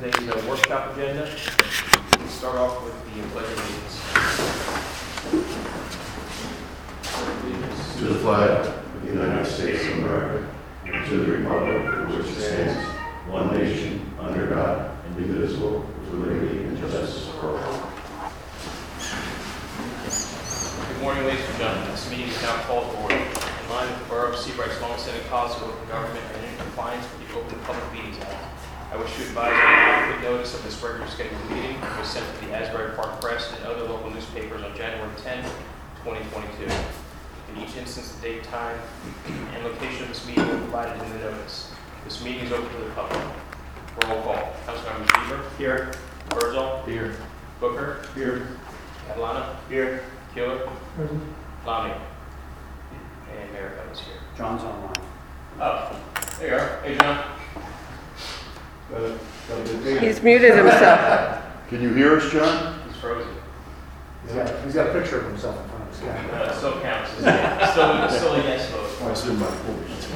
today's uh, workshop agenda. We'll start off with the pledge of allegiance. To the flag of the United States of America, and to the republic for which it stands, one nation, under God, indivisible, with liberty and justice for all. Good morning, ladies and gentlemen. This meeting is now called to order. In line with the Borough of Sea Bright's longstanding policy of open government and in compliance with the Open Public Meetings Act, I wish to advise that an adequate notice of this regular scheduled meeting was sent to the Asbury Park Press and other local newspapers on January 10, 2022. In each instance, the date, time, and location of this meeting were provided in the notice. This meeting is open to the public. Roll call. Councilmember Bieber. Here. Herzl. Here. Booker. Here. Catalano. Here. Keeler. Lamy. And Mayor Evans here. John's online. Oh, there you are. Hey, John. He's muted himself. Can you hear us, John? He's frozen. He's got, he's got a picture of himself in front of his camera. Uh, Still counts. It's Still, still a yes vote. I said my voice.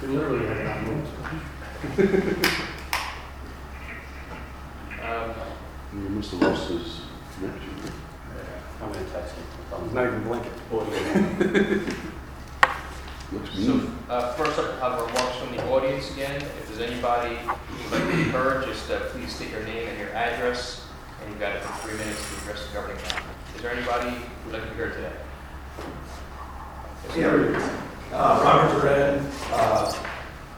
He literally had it on mute. Um, You must have lost his connection. I'm gonna text him. He's not even blinking. Looks So, mean. uh, first up, I'll have remarks from the audience again. If there's anybody who'd like to be heard, just uh, please state your name and your address, and you've got it for three minutes to address the governing body. Is there anybody who'd like to be heard today? Yes, sir. Uh, Robert Duran, uh,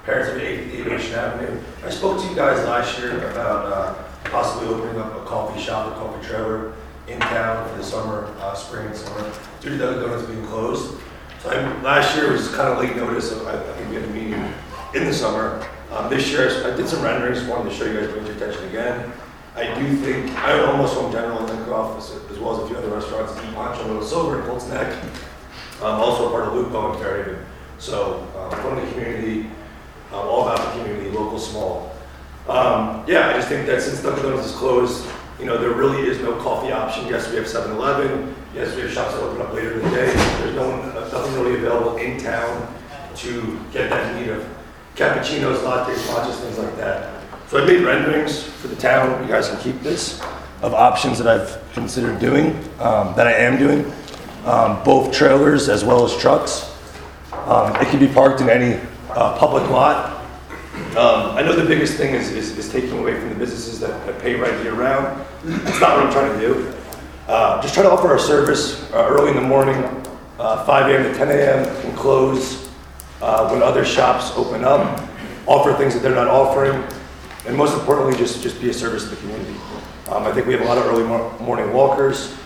parents of 8 Aviation Avenue. I spoke to you guys last year about uh, possibly opening up a coffee shop, a coffee trailer in town for the summer, uh, spring and summer, due to Dunkin' Donuts being closed. Last year was kind of late notice, I, I think we had a meeting in the summer. Um, this year, I did some renderings, wanted to show you guys, bring your attention again. I do think, I own almost from general in Lincoln office, as well as a few other restaurants, Eat Poncho, Little Silver, and Colts Neck. I'm also a part of Lupo in Fair Haven. So, um, from the community, um, all about the community, local, small. Um, yeah, I just think that since Dunkin' Donuts is closed, you know, there really is no coffee option. Yes, we have 7-Eleven. Yes, we have shops that open up later in the day. There's no one, nothing really available in town to get that need of cappuccinos, lattes, matchas, things like that. So I made renderings for the town. You guys can keep this of options that I've considered doing, um, that I am doing, um, both trailers as well as trucks. Um, it can be parked in any uh, public lot. Um, I know the biggest thing is, is, is taking away from the businesses that, that pay right year round. That's not what I'm trying to do. Uh, just try to offer our service uh, early in the morning, uh, 5 a.m. to 10 a.m. and close uh, when other shops open up. Offer things that they're not offering, and most importantly, just just be a service to the community. Um, I think we have a lot of early mor- morning walkers.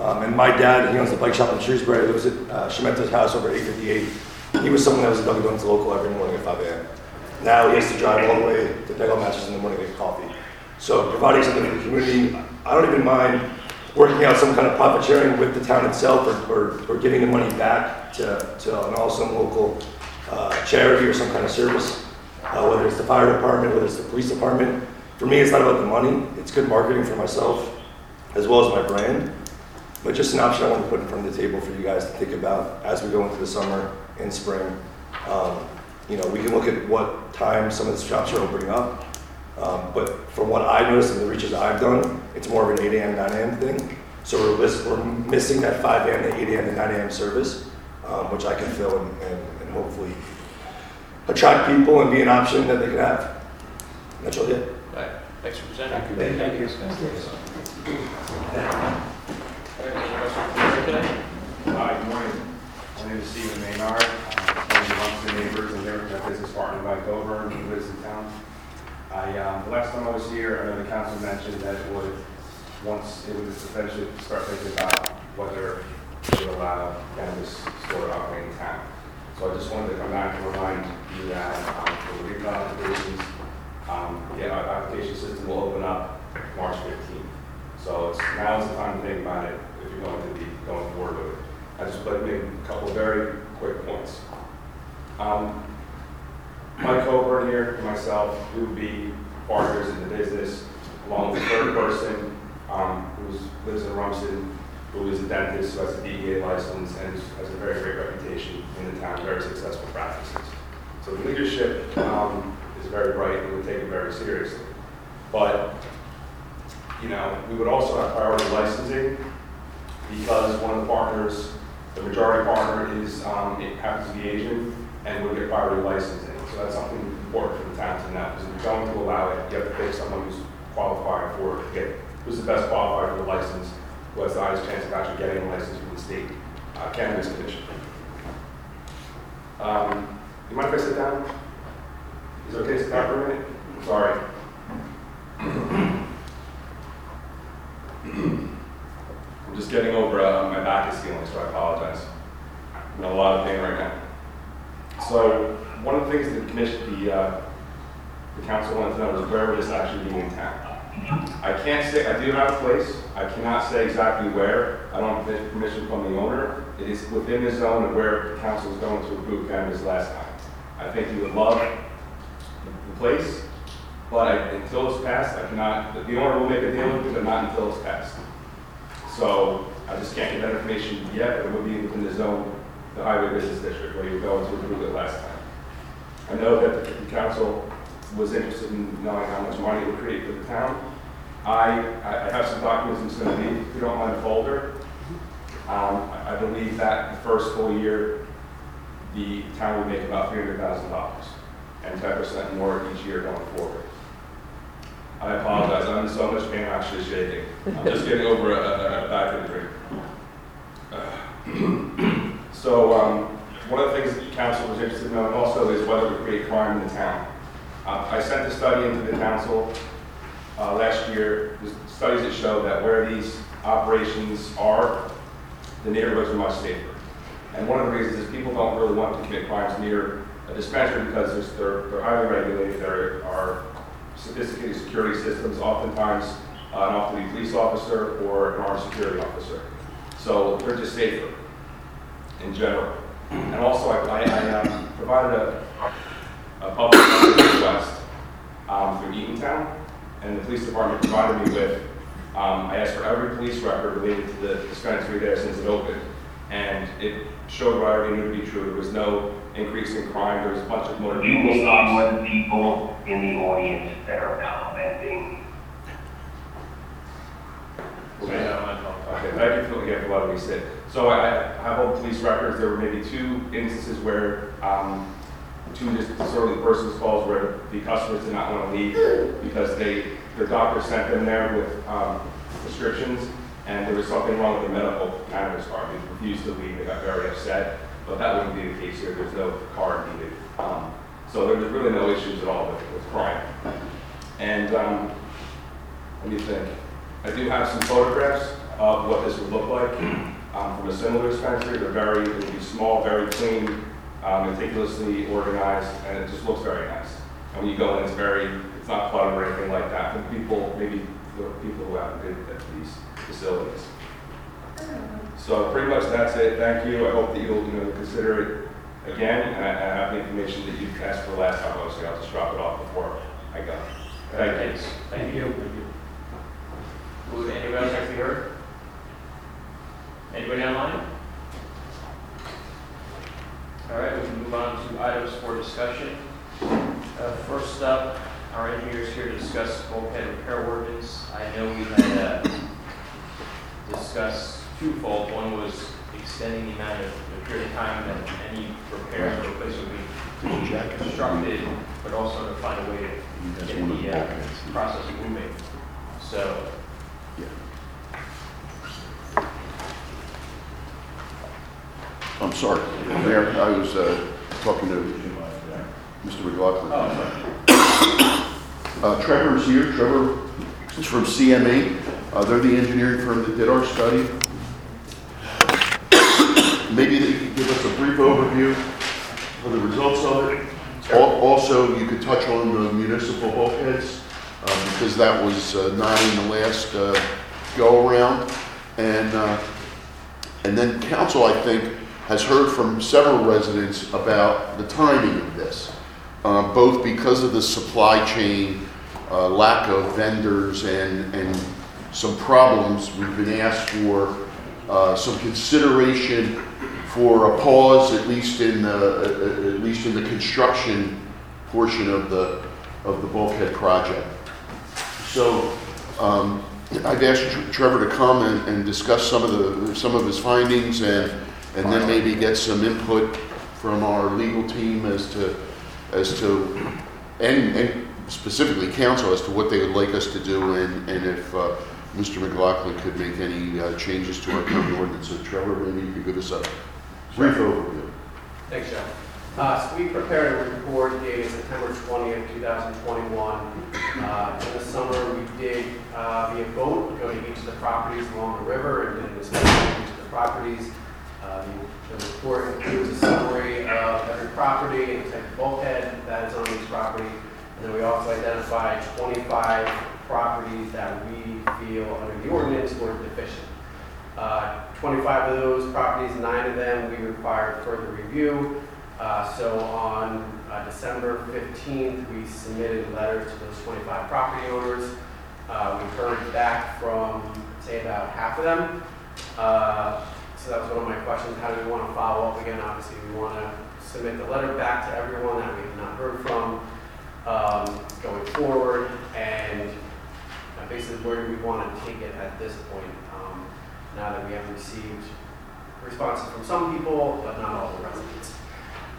Um, and my dad, he owns the bike shop in Shrewsbury, lives at uh, house over at 858. He was someone that was a Dunkin' Donuts local every morning at 5 a.m. Now he has to drive all the way to up matches in the morning to get coffee. So providing something to the community, I don't even mind working out some kind of profit sharing with the town itself or, or, or giving the money back to, to an awesome local uh, charity or some kind of service, uh, whether it's the fire department, whether it's the police department. For me, it's not about the money. It's good marketing for myself as well as my brand. But just an option I want to put in front of the table for you guys to think about as we go into the summer and spring. Um, you know, we can look at what time some of the shops are opening up. Um, but from what I've noticed and the reaches I've done, it's more of an 8 a.m. 9 a.m. thing. So we're, lis- we're missing that 5 a.m. to 8 a.m. to 9 a.m. service, um, which I can fill and, and, and hopefully attract people and be an option that they can have. That's all it. All right, thanks for presenting. Thank you. All right, any questions for Mayor today? Hi, good morning. My name is Stephen Maynard. I'm one of the neighbors and they're my business partner, Mike Coburn, who lives in town. I, um, the last time I was here, I know the council mentioned that it would, once it would eventually start thinking about whether it would allow cannabis store to operate in town. So I just wanted to come back and remind you that, um, for the retail applications, um, the application system will open up March fifteenth. So it's, now is the time to think about it, if you're going to be going forward with it. I just like to make a couple of very quick points. Um, Mike Coburn here, myself, who would be partners in the business, along with a third person, um, who lives in Rumson, who is a dentist, who has a DEA license, and has a very great reputation in the town, very successful practices. So the leadership um, is very bright and we take it very seriously. But, you know, we would also have priority licensing because one of the partners, the majority partner is, um, it happens to be Asian and would get priority licensing. So that's something important for the town to know. Because if you're going to allow it, you have to pick someone who's qualified for it, get, who's the best qualified for the license, who has the highest chance of actually getting a license from the state uh, cannabis commission. Um, you mind if I sit down? Is it okay to sit down for a minute? Sorry. I'm just getting over, uh, my back is healing, so I apologize. I'm in a lot of pain right now. So, one of the things that the, uh, the council wanted to know is where this actually be in town? I can't say, I do have a place, I cannot say exactly where, I don't have permission from the owner. It is within the zone of where the council was going to approve cannabis last time. I think you would love the place, but I- until it's passed, I cannot, the owner will make a deal with it, but not until it's passed. So I just can't get that information yet, but it would be within the zone, the highway business district, where you going to approve it last time. I know that the council was interested in knowing how much money it would create for the town. I, I I have some documents I'm going to need, if you don't mind the folder. Um, I I believe that the first full year, the town would make about three hundred thousand dollars, and ten percent more each year going forward. I apologize, I'm in so much pain, I'm actually shaking. I'm just getting over a, a, a back injury. So, um, one of the things that the council was interested in knowing also is whether we create crime in the town. Uh, I sent a study into the council, uh, last year, There's studies that show that where these operations are, the neighborhoods are much safer. And one of the reasons is people don't really want to commit crimes near a dispensary because they're, they're highly regulated, there are sophisticated security systems, oftentimes uh, an off-duty police officer or an armed security officer. So they're just safer in general. And also, I, I, I um, provided a, a public request um, through Eatontown, and the police department provided me with, um, I asked for every police record related to the dispensary there since it opened. And it showed what I already knew to be true. There was no increase in crime. There was a bunch of motor You vehicle may stops. have more people in the audience that are commenting. Okay, no, I'm not- Okay, thank you for, letting me sit. So I I have all the police records, there were maybe two instances where, um, two disorderly persons calls where the customers did not want to leave because they, their doctor sent them there with, um, prescriptions, and there was something wrong with the medical cannabis card, they refused to leave, they got very upset, but that wouldn't be the case here, there's no card needed. Um, So there was really no issues at all with, with crime. And, um, let me think. I do have some photographs of what this would look like um, from a similar dispensary. They're very, it would be small, very clean, um, meticulously organized, and it just looks very nice. And when you go in, it's very, it's not cluttered or anything like that. For people, maybe people who haven't been at these facilities. So pretty much that's it. Thank you. I hope that you'll, you know, consider it again. And I I have the information that you asked for last time, obviously. I'll just drop it off before I go. Thank you. Thank you. Would anybody else like to be heard? Anybody online? All right, we can move on to items for discussion. Uh, First up, our engineer is here to discuss bulkhead repair ordinance. I know we had uh, discussed twofold. One was extending the amount of the period of time that any repairs or replacement would be constructed, but also to find a way to get the uh, process moving. So, I'm sorry, Mayor, I was uh, talking to Mr. McLaughlin. Uh, Trevor's here, Trevor is from CME. Uh, They're the engineering firm that did our study. Maybe they could give us a brief overview of the results of it. Al- Also, you could touch on the municipal bulkheads, uh, because that was uh, not in the last uh, go-around. And uh, and then council, I think, has heard from several residents about the timing of this, uh, both because of the supply chain, uh, lack of vendors, and, and some problems. We've been asked for uh, some consideration for a pause, at least in, the- at at least in the construction portion of the, of the bulkhead project. So um, I've asked Trevor to come and, and discuss some of the, some of his findings and, and then maybe get some input from our legal team as to, as to, and, and specifically council as to what they would like us to do and, and if uh, Mr. McLaughlin could make any uh, changes to our county ordinance. So Trevor, maybe you could give us a brief overview. Thanks, Joe. Uh, So we prepared a report dated September 20th, 2021. Uh, In the summer, we did uh, via boat, go to each of the properties along the river and did an inspection of each of the properties. Uh, The report includes a summary of every property and type of bulkhead that is on each property. And then we also identified 25 properties that we feel under the ordinance were deficient. Uh, 25 of those properties, nine of them, we required further review. Uh, So on uh, December 15th, we submitted letters to those 25 property owners. Uh, We heard back from, say, about half of them. Uh, So that was one of my questions, how do we want to follow up again? Obviously, we want to submit the letter back to everyone that we have not heard from um, going forward, and basically, where do we want to take it at this point? um, Now that we have received responses from some people, but not all the residents.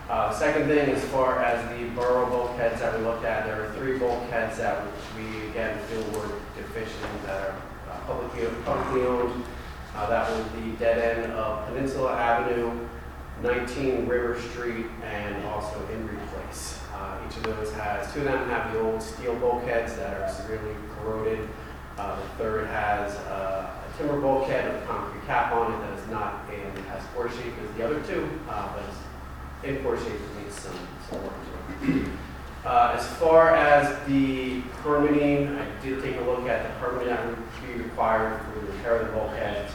Uh, second thing, as far as the borough bulkheads that we looked at, there are three bulkheads that we, again, feel were deficient, that are uh, publicly publicly owned. Uh, That was the dead end of Peninsula Avenue, 19 River Street, and also Imbrie Place. Uh, Each of those has, two of them have the old steel bulkheads that are severely corroded. Uh, The third has uh, a timber bulkhead with a concrete cap on it that is not in as poor shape as the other two, uh, but is in poor shape, needs some, some work to it. Uh, As far as the permitting, I did take a look at the permit that would be required for the repair of the bulkhead.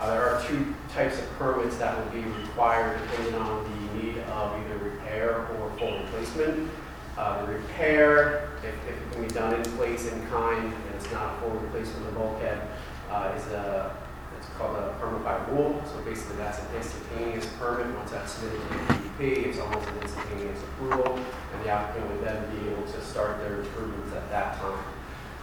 Uh, There are two types of permits that will be required depending on the need of either repair or full replacement. Uh, The repair, if if it can be done in place in kind, and it's not a full replacement of the bulkhead, uh, is a, it's called a permit by rule. So basically, that's an instantaneous permit. Once that's submitted to the DEP, it's almost an instantaneous approval, and the applicant would then be able to start their improvements at that time.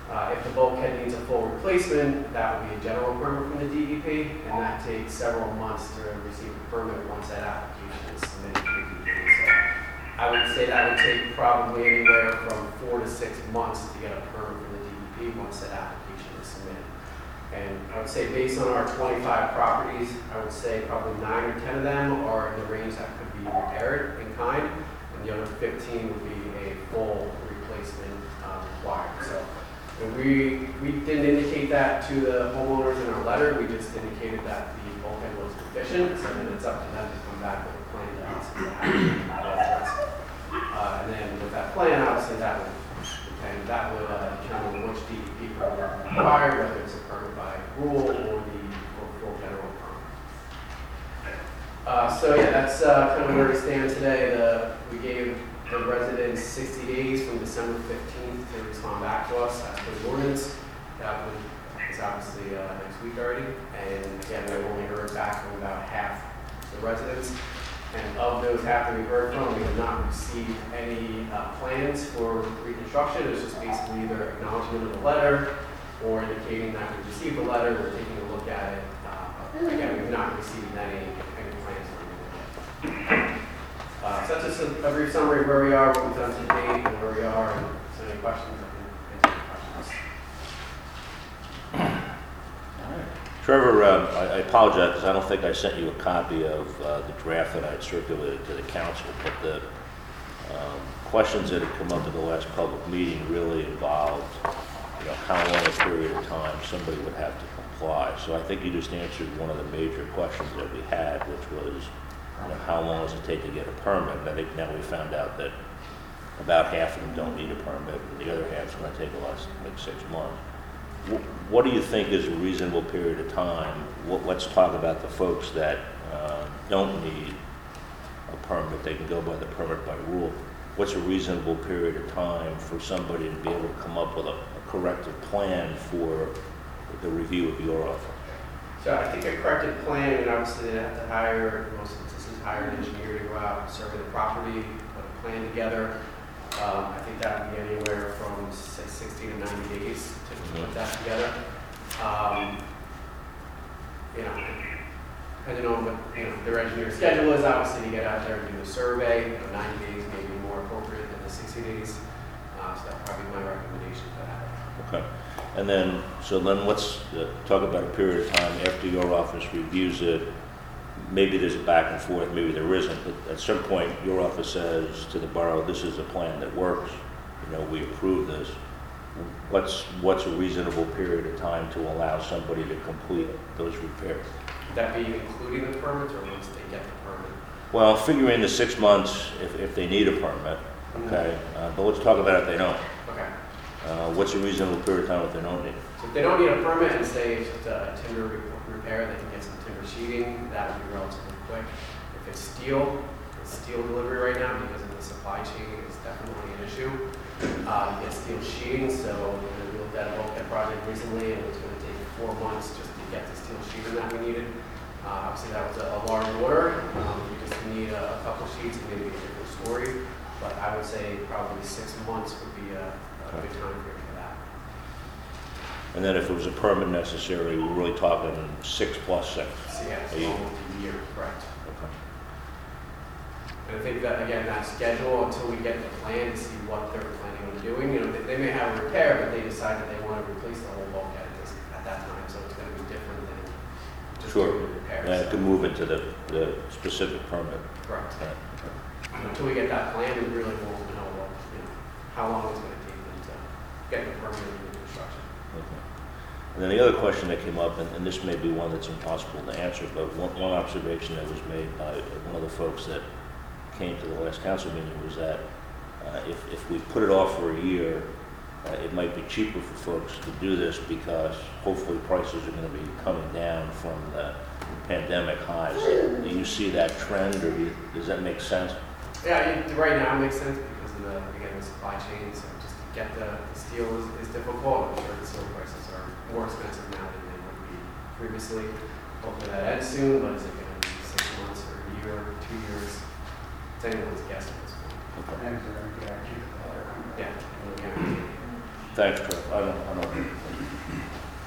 Uh, If the bulkhead needs a full replacement, that would be a general permit from the DEP, and that takes several months to receive a permit once that application is submitted to the DEP. So I would say that would take probably anywhere from four to six months to get a permit from the DEP once that application is submitted. And I would say based on our 25 properties, I would say probably nine or 10 of them are in the range that could be repaired in kind, and the other 15 would be a full replacement uh, required. So and we, we didn't indicate that to the homeowners in our letter, we just indicated that the bulkhead was deficient, so then it's up to them to come back with a plan to have. Uh, and then with that plan, obviously, that would, depend that would uh, determine which DEP permit is required, whether it's a permit by rule or the full, full general permit. Uh, so yeah, that's, uh, kind of where we stand today, the, we gave the residents sixty days from December fifteenth to respond back to us as per the ordinance. That would, is obviously, uh, next week already, and again, we've only heard back from about half the residents. And of those half that we heard from, we have not received any, uh, plans for reconstruction, it's just basically either acknowledgement of the letter or indicating that we received the letter, we're taking a look at it. Uh, Again, we've not received any, any plans or anything yet. Uh, So that's just a a brief summary of where we are, what we've done to date, and where we are, and there's any questions, I can questions. Trevor, um, I I apologize, because I don't think I sent you a copy of uh, the draft that I had circulated to the council, but the um, questions that had come up at the last public meeting really involved, you know, how long a period of time somebody would have to comply. So I think you just answered one of the major questions that we had, which was, you know, how long does it take to get a permit? And I think now we found out that about half of them don't need a permit, and the other half's going to take a lot, like six months. Wh- What do you think is a reasonable period of time? Let's talk about the folks that uh, don't need a permit, they can go by the permit by rule. What's a reasonable period of time for somebody to be able to come up with a a corrective plan for the review of your offer? So I think a corrected plan, and obviously they have to hire, most of hired an engineer to go out and survey the property, put a plan together. Um, I think that would be anywhere from say sixty to ninety days to put that together. Um, You know, depending on what, you know, their engineer's schedule is, obviously to get out there and do the survey, you know, ninety days may be more appropriate than the sixty days. Uh, so that's probably my recommendation for that. Okay. And then, so then let's uh, talk about a period of time after your office reviews it. Maybe there's a back and forth, maybe there isn't, but at some point, your office says to the borough, this is a plan that works, you know, we approve this. What's, what's a reasonable period of time to allow somebody to complete those repairs? Would that be including the permit or once they get the permit? Well, figure in the six months if, if they need a permit, okay? Uh, But let's talk about if they don't. Okay. Uh, What's a reasonable period of time if they don't need? So if they don't need a permit and say it's just a timber re- repair, they can get some timber sheeting, that would be relatively quick. If it's steel, it's steel delivery right now because of the supply chain is definitely an issue. Uh, you get steel sheeting, so we looked at a bulkhead project recently and it was gonna take four months just to get the steel sheeting that we needed. Uh, obviously that was a, a large order, um, we just need a, a couple sheets, maybe a different story. But I would say probably six months would be a, a good time that. And then if it was a permit necessary, we're really talking six plus six. So yeah, it's A a year, correct. Okay. And I think that, again, that schedule, until we get the plan to see what they're planning on doing, you know, they, they may have a repair, but they decide that they want to replace the whole bulkhead at this, at that time, so it's gonna be different than just Sure. doing the repairs. And it can move into the, the specific permit. Correct. Yeah. Until we get that plan, we really won't know what, you know, how long it's gonna take them to get the permit and the construction. Okay. And then the other question that came up, and, and this may be one that's impossible to answer, but one, one observation that was made by one of the folks that came to the last council meeting was that uh, if, if we put it off for a year, uh, it might be cheaper for folks to do this because hopefully prices are gonna be coming down from the pandemic highs. Do you see that trend, or do you, does that make sense? Yeah, right now it makes sense because of the, again, the supply chain, so just to get the the steel is, is difficult. I'm sure the steel prices are more expensive now than they would be previously. Hopefully that ends soon, but is it gonna be six months or a year or two years? It's anyone's guess at this point. Yeah. yeah. Thanks, Trev. I don't, I don't,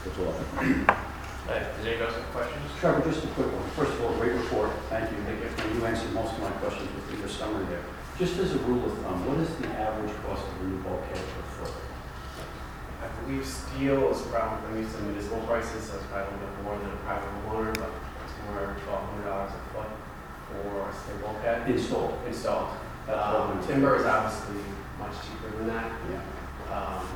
that's all. I have. Does anybody else have questions? Trevor, just a quick one. First of all, great report. Thank you. And You answered most of my questions with your summary there. Just as a rule of thumb, what is the average cost of a new bulkhead per foot? Believe steel is around, I mean, some municipal prices, so it's probably a little bit more than a private homeowner, but somewhere twelve hundred dollars a foot for a steel bulkhead Installed. installed. Um, timber is obviously much cheaper than that. Yeah. Um,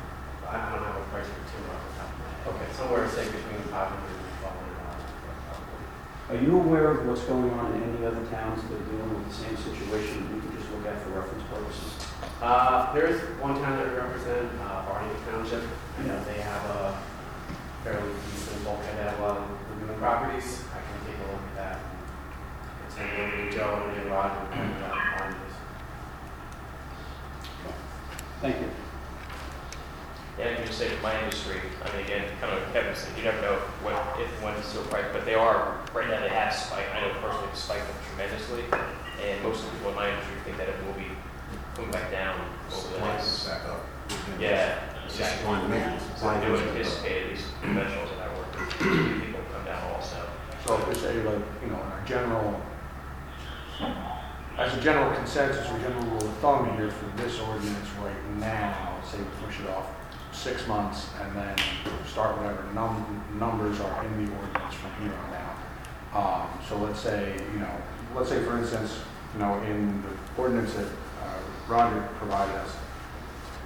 I don't have a price for timber off the top of my head. Okay. Somewhere, say, between five hundred and twelve hundred dollars. probably. Are you aware of what's going on in any other towns that are dealing with the same situation we can just look at for reference purposes? Uh, there is one town that we represent, uh, Barney Township. I know they have a fairly decent bulkhead at one of the properties. I can take a look at that. and Send it over to Joe and Roger and find out on this. Thank you. Yeah, I can just say with my industry, I mean, again, kind of like Kevin said, you never know what, if and when the steel price, but they are, right now they have spiked. I know personally they spiked them tremendously, and most of the people in my industry think that it will be coming back down over the next. Yeah, exactly. So I do anticipate, at least professionals that I work with, people come down also. So if we say like, you know, in our general, as a general consensus or general rule of thumb here for this ordinance right now, say we push it off six months and then start whatever num- numbers are in the ordinance from here on out. Um, so let's say, you know, let's say for instance, you know, in the ordinance that Roger provided us,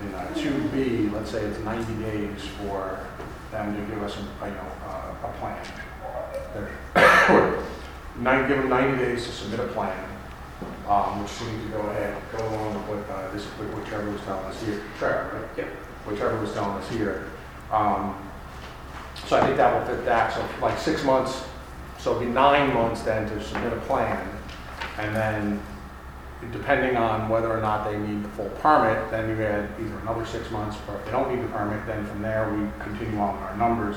in uh, two B, let's say it's ninety days for them to give us, a you know, uh, a plan. They're- Nine, give them ninety days to submit a plan, um, which seems to go ahead, go along with what, uh, this, with what Trevor was telling us here. Trevor, right? Yep. What Trevor was telling us here. Um, so I think that will fit that, so like six months, so it'll be nine months then to submit a plan, and then depending on whether or not they need the full permit, then you add either another six months, or if they don't need the permit, then from there, we continue on with our numbers.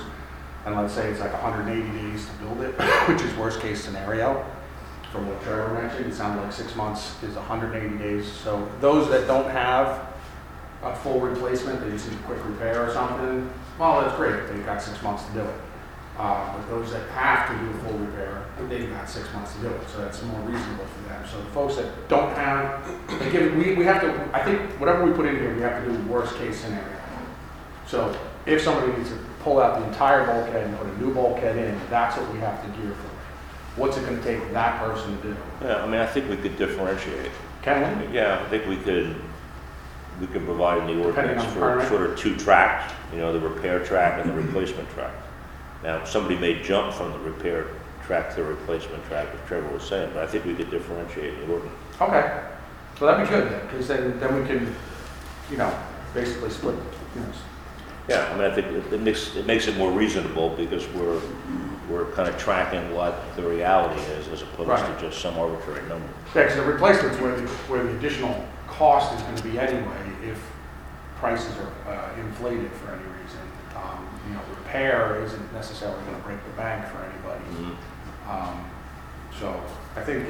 And let's say it's like hundred and eighty days to build it, which is worst case scenario. from what Trevor mentioned, it sounded like six months is 180 days. So those that don't have a full replacement, they just need a quick repair or something, well, that's great, they've got six months to do it. Uh, But those that have to do a full repair, they've got six months to do it, so that's more reasonable for them. So the folks that don't have, give, we, we have to, I think, whatever we put in here, we have to do worst case scenario. So if somebody needs to pull out the entire bulkhead and put a new bulkhead in, that's what we have to gear for. What's it gonna take that person to do? Yeah, I mean, I think we could differentiate. Can we? Yeah, I think we could, we could provide in the Depending ordinance on for permit? sort of two tracks, you know, the repair track and the replacement track. Now, somebody may jump from the repair track to the replacement track, as Trevor was saying, but I think we could differentiate the ordinance. Okay, well, that'd be good because then, then we can, you know, basically split, you know, Yeah, I mean, I think it- it makes, it makes it more reasonable because we're, we're kind of tracking what the reality is as opposed Right. to just some arbitrary number. Yeah, because the replacement's where the, where the additional cost is gonna be anyway, if prices are uh, inflated for any reason. Repair isn't necessarily gonna break the bank for anybody. Mhm. Um, So I think,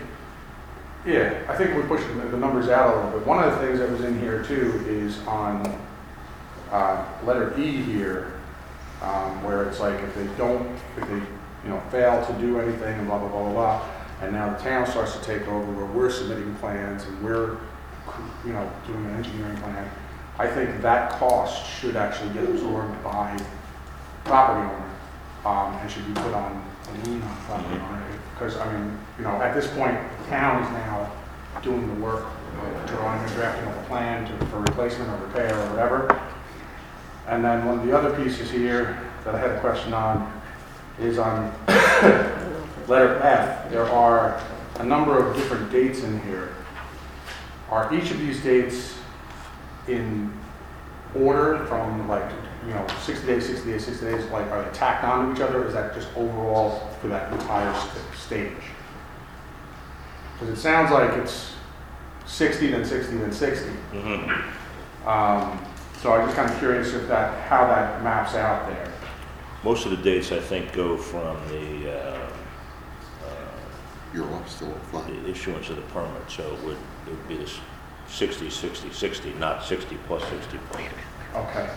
yeah, I think we're pushing the- the numbers out a little bit. One of the things that was in here too is on uh, letter E here, um, where it's like if they don't, if they, you know, fail to do anything and blah, blah, blah, blah, blah, and now the town starts to take over where we're submitting plans and we're, you know, doing an engineering plan, I think that cost should actually get absorbed by property owner, um, and should be put on a lien on property owner. Because, I mean, you know, at this point, the town is now doing the work, uh, drawing and drafting up a plan to, for replacement or repair or whatever. And then one of the other pieces here that I had a question on is on letter F. There are a number of different dates in here. Are each of these dates in order from like, you know, 60 days, 60 days, 60 days, like are they tacked onto each other? or Is that just overall for that entire st- stage? Because it sounds like it's 60, then 60, then 60. Mhm. Um, So I'm just kind of curious if that, how that maps out there. Most of the dates, I think, go from the, uh, uh, You're still fine. the issuance of the permit, so it would, it would be this 60, 60, 60, not 60 plus 60 plus. Okay.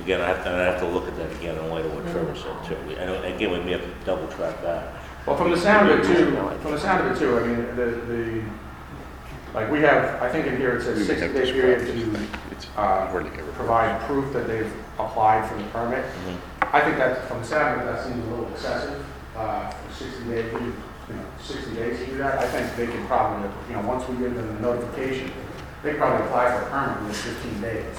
Again, I have to, I have to look at that again in light of what Trevor said too. We- I know, again, we may have to double track that. Well, from the sound of it too, from the sound of it too, I mean, the, the, like, we have, I think in here it says sixty-day period to, uh, provide proof that they've applied for the permit. Mhm. I think that, from the sound of it, that seems a little excessive, uh, sixty-day period 60 days to do that, I think they can probably, you know, once we give them the notification, they probably apply for a permit in 15 days,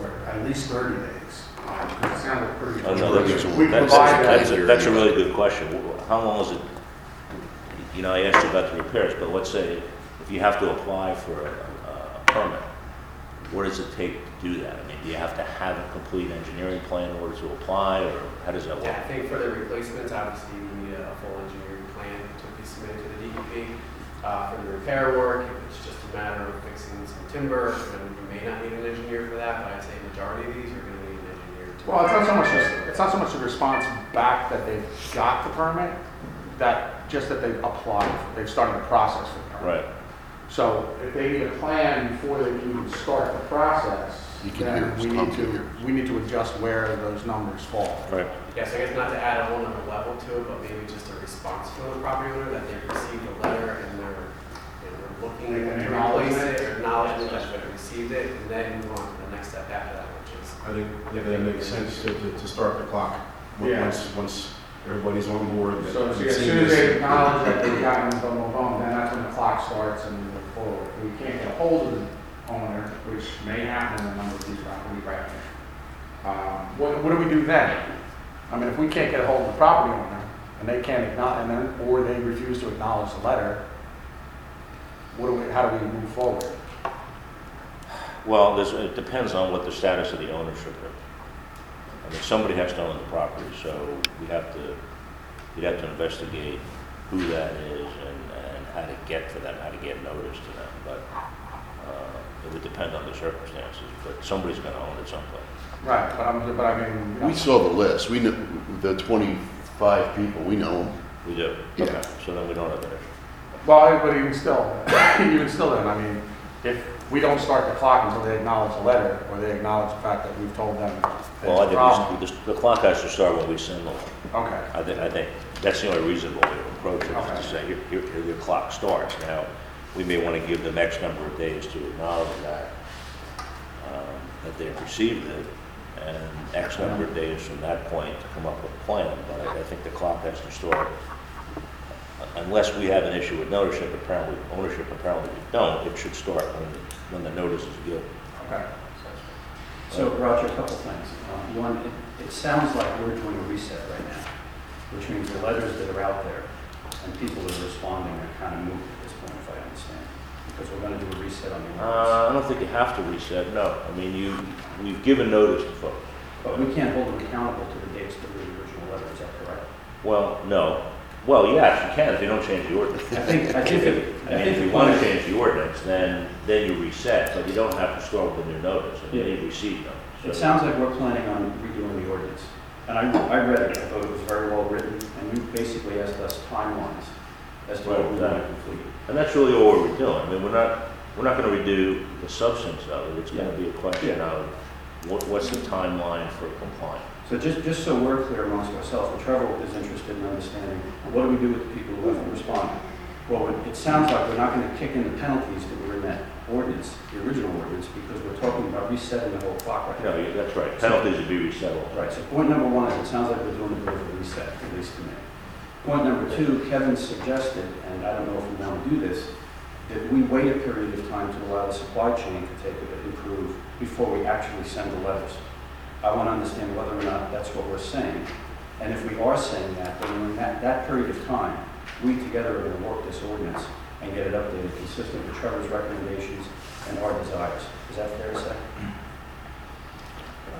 or at least 30 days. It sounded pretty. I know, that's, We that's, provide that. that's, that's a really good question. How long is it, you know, I asked you about the repairs, but let's say if you have to apply for a, a permit, what does it take to do that? I mean, do you have to have a complete engineering plan in order to apply, or how does that work? Yeah, I think for the replacements, obviously, you need a full uh, for the repair work, if it's just a matter of fixing some timber, then you may not need an engineer for that, but I'd say majority of these, you're gonna need an engineer to. Well, it's not so much, it's not so much the response back that they've got the permit, that, just that they've applied, they've started the process for the permit. Right, So if they need a plan before they can even start the process, You can hear us we need talking here. to, we need to adjust where those numbers fall. right. Yes, I guess not to add a whole other level to it, but maybe just a response from the property owner that they've received a letter and they're, and they're looking An to replace acknowledgement. it, or acknowledgement that they've received it, and then move on to the next step after that, which is. I think, yeah, that makes sense to, to, to start the clock. Once- Yeah. Once, once everybody's on board. that So so as soon as they acknowledge that they've gotten boom, boom, boom, then that's when the clock starts and we move forward. If we can't get a hold of the owner, which may happen in a number of these properties right now, um, what, what do we do then? I mean, if we can't get a hold of the property owner and they can't acknowledge, and then, or they refuse to acknowledge the letter, what do we, how do we move forward? Well, it depends on what the status of the ownership is. I mean, somebody has to own the property, so we have to, we'd have to investigate who that is and, and how to get to them, how to get notice to them. But, it would depend on the circumstances, but somebody's gonna own it someplace. Right, but I'm, but I mean, you know, We saw the list, we know, the 25 people, we know them. We do? Yeah. Okay, So then we don't have an issue. well, but even still, even still then, I mean, if we don't start the clock until they acknowledge the letter, or they acknowledge the fact that we've told them that Well, I it's a problem. think we s- the the clock has to start when we send the letter. Okay, I think, I think that's the only reasonable way to approach it, is Okay. to say, here, here, here your clock starts. Now, we may want to give them X number of days to acknowledge that, um, that they've received it, and X number of days from that point to come up with a plan, but I, I think the clock has to start, unless we have an issue with ownership, apparently, ownership, apparently we don't, it should start when, when the notice is given. okay. So Roger, a couple things. Um, One, it, it sounds like we're doing a reset right now, which means the letters that are out there and people that are responding are kind of moved at this point, if I understand. Because we're gonna do a reset on the. Uh, I don't think you have to reset, no. I mean, you, we've given notice to folks. But we can't hold them accountable to the dates of the original letter, is that correct? Well, no. Well, yes, you actually can if you don't change the ordinance. I think, I think, it- I I mean, think if the you want point to is, change the ordinance, then, then you reset, but you don't have to start with a new notice, and Yeah. you receive them. it So- sounds like we're planning on redoing the ordinance. And I, I read it, I thought it was very well written, and you basically asked us timelines as to what we want to complete. And that's really all we're doing. I mean, we're not, we're not going to redo the substance of it. It's going to be a question Yeah. of what, what's the timeline for compliance? So just, just so we're clear amongst ourselves, and Trevor is interested in understanding, what do we do with the people who haven't responded? Well, it- it sounds like we're not going to kick in the penalties that were in that ordinance, the original ordinance, because we're talking about resetting the whole clock right No, now. you- that's right. Penalties would be resettled. Right, so point number one is, it sounds like we're doing a bit of a reset, at least to me. Point number two, Kevin suggested, and I don't know if we want to do this, that we wait a period of time to allow the supply chain to take a bit improve before we actually send the letters. I want to understand whether or not that's what we're saying. And if we are saying that, then in that, that period of time, we together are going to work this ordinance and get it updated consistent with Trevor's recommendations and our desires. Is that fair to say?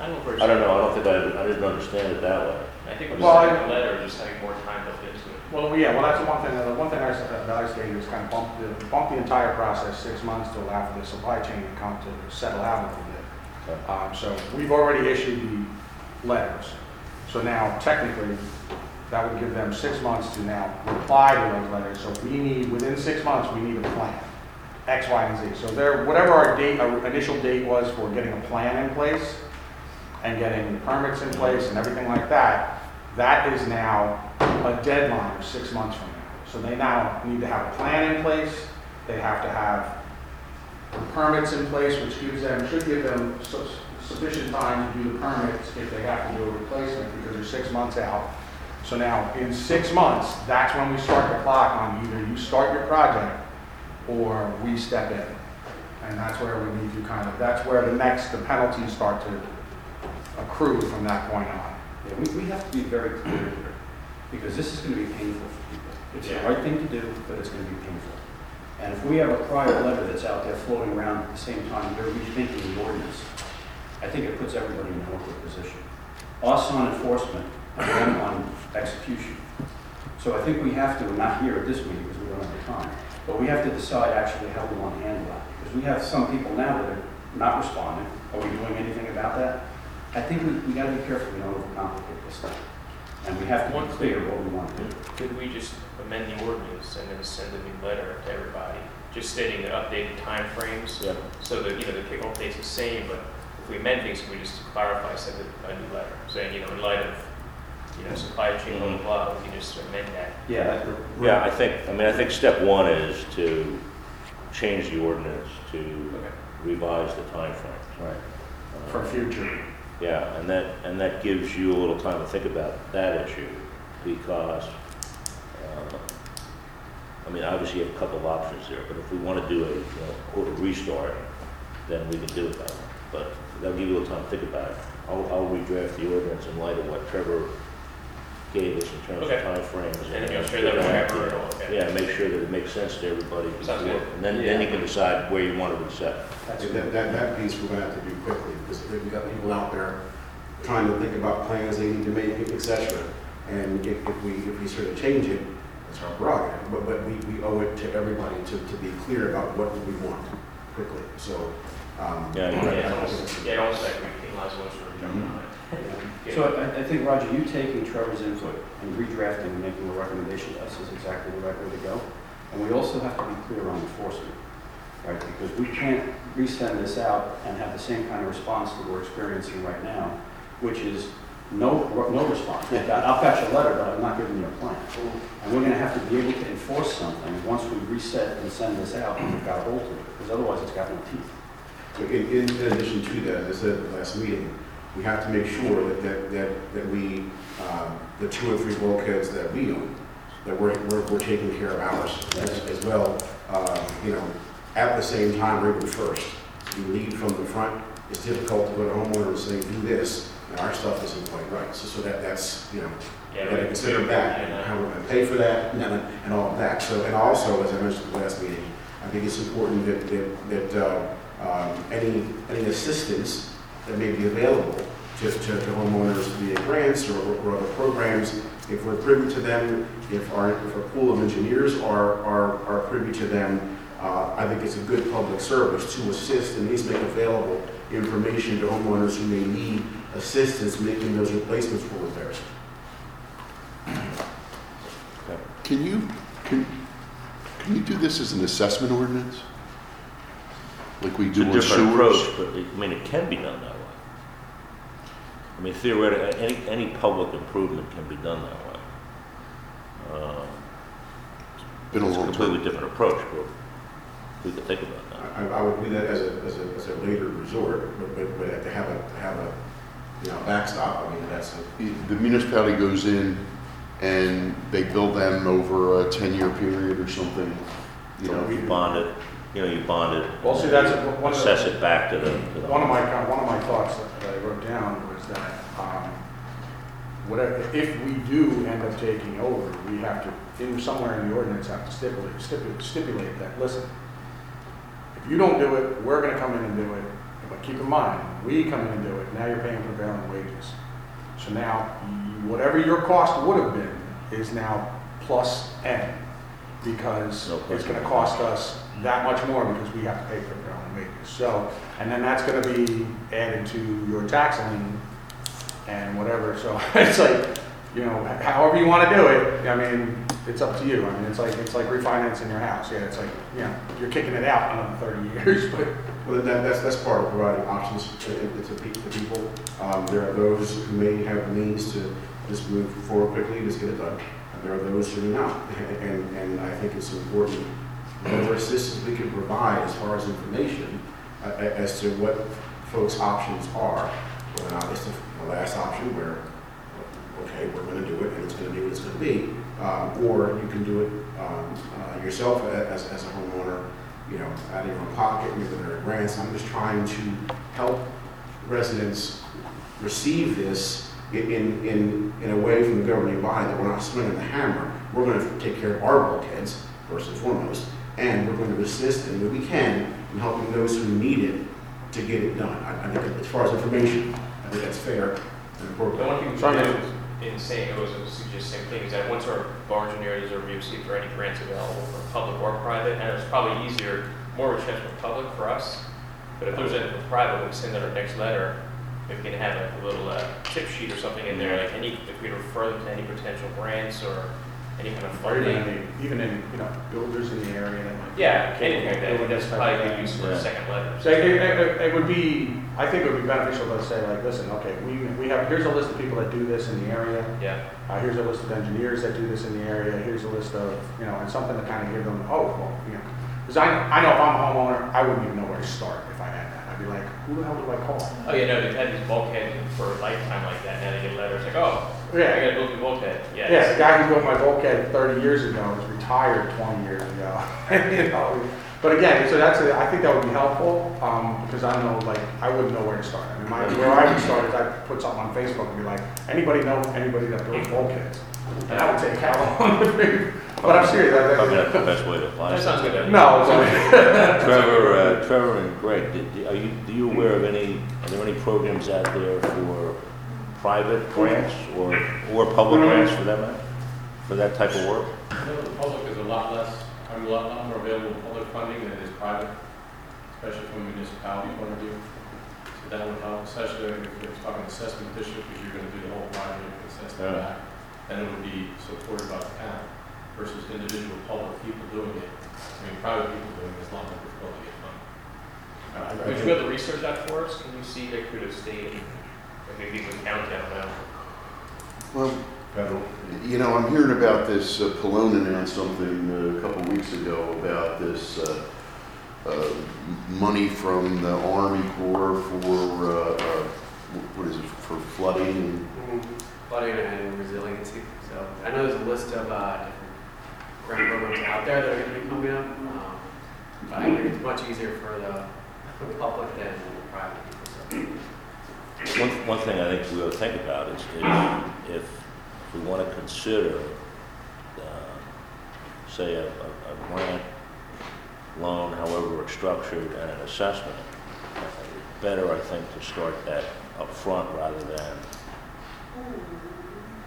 I don't know. I don't know. I don't think I, I didn't understand it that way. I think we're Well, just I- having a letter, just having more time built into it. Well, yeah, well, that's the one thing, the one thing I said, that I stated is kind of bump the, bump the entire process six months to allow for the supply chain to come to settle out a little bit. Okay. Um, so we've already issued the letters. So now technically, that would give them six months to now reply to those letters. So we need, within six months, we need a plan, X, Y, and Z. So there, whatever our date, our initial date was for getting a plan in place and getting the permits in place and everything like that, that is now a deadline of six months from now. So they now need to have a plan in place, they have to have permits in place, which gives them, should give them su- sufficient time to do the permits if they have to do a replacement, because they're six months out. So now, in six months, that's when we start the clock on either you start your project or we step in. And that's where we need to kind of, that's where the next, the penalties start to accrue from that point on. Yeah, we, we have to be very clear here, because this is gonna be painful for people. It's the right thing to do, but it's gonna be painful. And if we have a prior letter that's out there floating around at the same time, we're rethinking the ordinance, I think it puts everybody in an awkward position. Us on enforcement, and them on execution. So I think we have to, not here at this meeting, because we don't have the time, but we have to decide actually how we want to handle that. Because we have some people now that are not responding. Are we doing anything about that? I think we, we gotta be careful, we don't overcomplicate this thing. And we have to One be clear what we want to do. Could we just amend the ordinance and then send a new letter to everybody, just stating the updated timeframes? Yeah. So that, you know, the kickoff date's the same, but if we amend things, we just clarify, send a, a new letter, saying, you know, in light of, you know, supply chain, blah, blah, blah, we can just amend that. Yeah, that- Yeah, I think, I mean, I think step one is to change the ordinance to Okay. revise the timeframes. right. Uh, For future. Yeah, and that, and that gives you a little time to think about that issue, because, uh, I mean, obviously you have a couple of options there, but if we want to do a, you know, quote, a restart, then we can do it that. But that'll give you a little time to think about it. I'll, I'll redraft the ordinance in light of what Trevor gave us in terms of Okay. timeframes. And you'll share that with everyone, okay? Yeah, make sure that it makes sense to everybody. Sounds before- good. And then, then you can decide where you want to reset. That's That, that, that piece we're gonna have to do quickly, because we've got people out there trying to think about plans they need to make, et cetera. And if, if we, if we sort of change it, it's our prerogative, but, but we, we owe it to everybody to, to be clear about what we want. quickly. So, um, Yeah, you're right. Yeah, it's almost, yeah, almost like we penalize those for jumping on it. Yeah. So I, I think, Roger, you taking Trevor's input and redrafting and making a recommendation to us is exactly the right way to go. And we also have to be clear on enforcement, right? Because we can't resend this out and have the same kind of response that we're experiencing right now, which is no, no response. I've got I've your letter, but I'm not giving you a plan. And we're gonna have to be able to enforce something once we reset and send this out and we've got a hold to it, because otherwise it's got no teeth. So in, in in addition to that, as I said at the last meeting, we have to make sure that, that, that, that we, um, the two and three bulkheads that we own, that we're, we're, we're taking care of ours as, as well. Uh, you know, at the same time, even first, you lead from the front, it's difficult to go to homeowner and say, do this, and our stuff isn't quite right. So, so that, that's, you know, Yeah, we gotta consider that, and how we're gonna pay for that, and, and all of that. So, and also, as I mentioned at the last meeting, I think it's important that, that, that, uh, um, any, any assistance that may be available to, to to homeowners via grants or, or other programs, if we're privy to them, if our, if our pool of engineers are, are, are privy to them, uh, I think it's a good public service to assist and at least make available information to homeowners who may need assistance making those replacements for repairs. Can you, can, can you do this as an assessment ordinance? Like we It's a do on different approach, sewers? but it- I mean, it can be done that way. I mean, theoretically, any, any public improvement can be done that way. Um, Been a It's a long time. completely different approach, but we could think about that. I, I would do that as a, as a, as a later resort, but, but, but to have a, to have a, you know, backstop, I mean, that's a, The municipality goes in and they build them over a ten-year period or something, you So know? you bond it, you know, you bond it. Well, see, that's one of the- Assess it back to the. to the- One of my, one of my thoughts that I wrote down was that, um, whatever, if we do end up taking over, we have to, in somewhere in the ordinance, have to stipulate, stipulate, stipulate that, listen, if you don't do it, we're gonna come in and do it, but keep in mind, we come in and do it, now you're paying prevailing wages. So now, you- whatever your cost would have been is now plus N, because No it's question. gonna cost us that much more because we have to pay for prevailing wages. So, and then that's gonna be added to your tax lien and whatever, so it's like, you know, however you wanna do it, I mean, it's up to you. I mean, it's like, it's like refinancing your house, yeah, it's like, you know, you're kicking it out another thirty years, but well, that, that's, that's part of providing options to, to, to people. Um, there are those who may have means to just move forward quickly, just get it done. And there are those who do not, and, and I think it's important, whatever assistance we can provide as far as information, uh, as to what folks' options are. Whether or not it's the last option where, okay, we're gonna do it, and it's gonna be what it's gonna be. Um, or you can do it, um, uh, yourself as, as a homeowner, you know, out of your own pocket, maybe there are grants. I'm just trying to help residents receive this in, in, in, in a way from the governing body that we're not swinging the hammer. We're gonna take care of our bulkheads, first and foremost, and we're going to assist them where we can in helping those who need it to get it done. I, I think as far as information, I think that's fair and The appropriate. one thing we Sorry, should do in saying, it was a suggest same thing, is that once our bar engineers are reviewed, see if there are any grants available for public or private, and it's probably easier, more of a chance for public for us. But if there's anything for private, when we send out our next letter, if we can have a little uh, tip sheet or something in there, like any, if we refer them to any potential grants or any kind of or even in, even in, you know, builders in the area that might. be Yeah, anything like of that, doing that's probably of good thing. use for Yeah. a second letter. So it, it, it would be, I think it would be beneficial to say like, listen, okay, we, we have, here's a list of people that do this in the area. Yeah, Uh, here's a list of engineers that do this in the area, here's a list of, you know, and something to kind of give them, oh, well, you know. Because I, I know if I'm a homeowner, I wouldn't even know where to start if I had that. I'd be like, who the hell do I call? oh, yeah, no, they've had these bulkheads for a lifetime like that, now they get letters like, oh, yeah, I Yeah, gotta build a bulkhead, yeah. yeah, the guy who built my bulkhead thirty years ago was retired twenty years ago. You know, But again, so that's, a- I think that would be helpful, um, because I know, like, I wouldn't know where to start. I mean, my, where I would start is I'd put something on Facebook and be like, anybody know anybody that builds bulkheads? And that would take how long to figure, but I'm serious, I- Probably I- not the best way to apply That sounds good. No, it's like, Trevor, uh, Trevor and Greg, did- did- are you, do you aware of any, are there any programs out there for private grants or, or public grants for that matter? For that type of work? I know the public is a lot less, I mean, a lot lot more available public funding than is private. especially from a municipality point of view. So that would help, especially if you're talking assessment district, because you're gonna do the whole project, assess the Yeah. back. Then it would be supported by the town versus individual public people doing it. I mean, private people doing it is a lot more difficult to get funded. I- I Would you think- be able to research that for us? Can you see they could have stayed, or maybe even county, I don't. Well, Federal. you know, I'm hearing about this, uh, Pallone announced something uh, a couple weeks ago about this, uh, uh, money from the Army Corps for, uh, uh, what is it, for flooding and Flooding and resiliency, so I know there's a list of, uh, different grant programs out there that are gonna be coming up. um, But I think it's much easier for the, for the public than the private people, so. One, one thing I think we ought to think about is, is if we want to consider, uh, say, a, a a grant loan, however it's structured, and an assessment, uh, better, I think, to start that up front rather than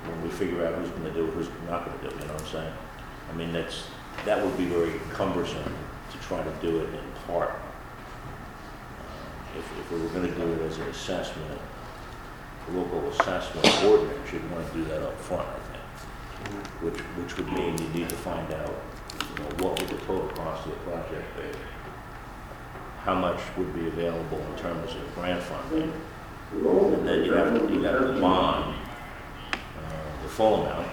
when we figure out who's going to do it, who's not going to do it, you know what I'm saying? I mean, that's, that would be very cumbersome to try to do it in part. Uh, If, if we were going to do it as an assessment, local assessment ordinance, you'd want to do that up front, I think. Which, which would mean you need to find out, you know, what would the total cost of the project be? How much would be available in terms of grant funding? And then you have to, you have to bond, the full amount,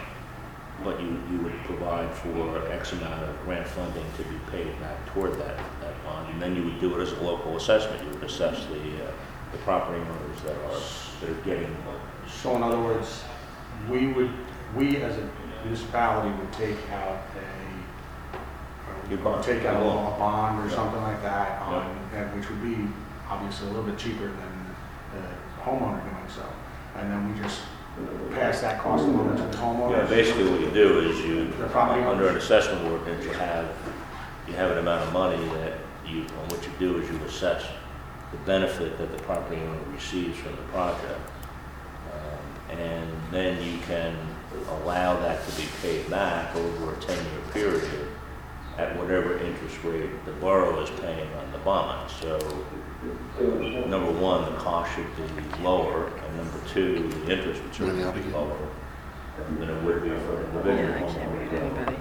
but you, you would provide for X amount of grant funding to be paid back toward that, that bond. And then you would do it as a local assessment. You would assess the, uh, the property owners that are, that are getting So in other words, we would, we as a municipality would take out a, Your bond. take out a a bond or something like that, um, and which would be obviously a little bit cheaper than the homeowner doing so. And then we just pass that cost along to the homeowner. Yeah, basically what you do is you, The property under an owners. assessment ordinance, you have, you have an amount of money that you, and what you do is you assess the benefit that the property owner receives from the project. Um, And then you can allow that to be paid back over a ten-year period at whatever interest rate the borough is paying on the bond. So, number one, the cost should be lower, and number two, the interest would certainly Running out be again. lower than it would be for an individual Yeah, I can't homeowner read to anybody.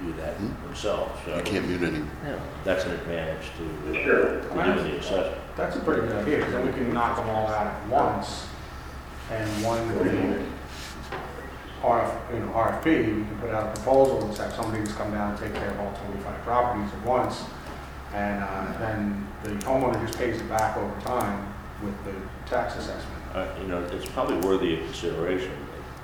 do that Hmm? themselves. So you can't mute any. No. that's an advantage to to doing the assessment. That's a pretty good idea, because then we can knock them all out at once, and one would be RF, you know, RFP, we can put out a proposal, let's have somebody who's come down and take care of all twenty-five properties at once, and, uh, then the homeowner just pays it back over time with the tax assessment. Uh, You know, it's probably worthy of consideration.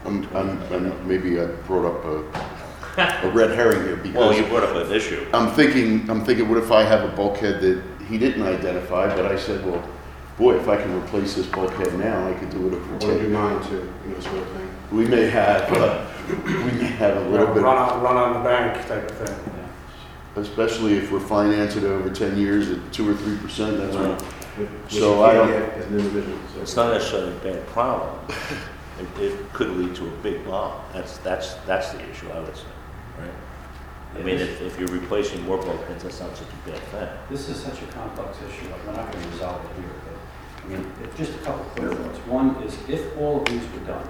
I'm, I'm, I'm- maybe I brought up a, a red herring here Well, you because brought up an issue. I'm thinking, I'm thinking, what if I have a bulkhead that he didn't identify, but I said, well, boy, if I can replace this bulkhead now, I could do it over Or do ten. mine too, you know, sort of thing. We may have, uh, we may have a little bit, Run on, run on the bank type of thing. Especially if we're financing it over ten years at two or three percent, that's what. Which- which So I can't don't- get As an individual, so. It's not necessarily a bad problem. It, it could lead to a big bond. That's, that's, that's the issue, I would say, right? I mean, if, if you're replacing more bulkheads, that's not such a bad thing. This is such a complex issue, like, we're not going to resolve it here, but, I mean, if- just a couple of quick thoughts. One is, if all of these were done,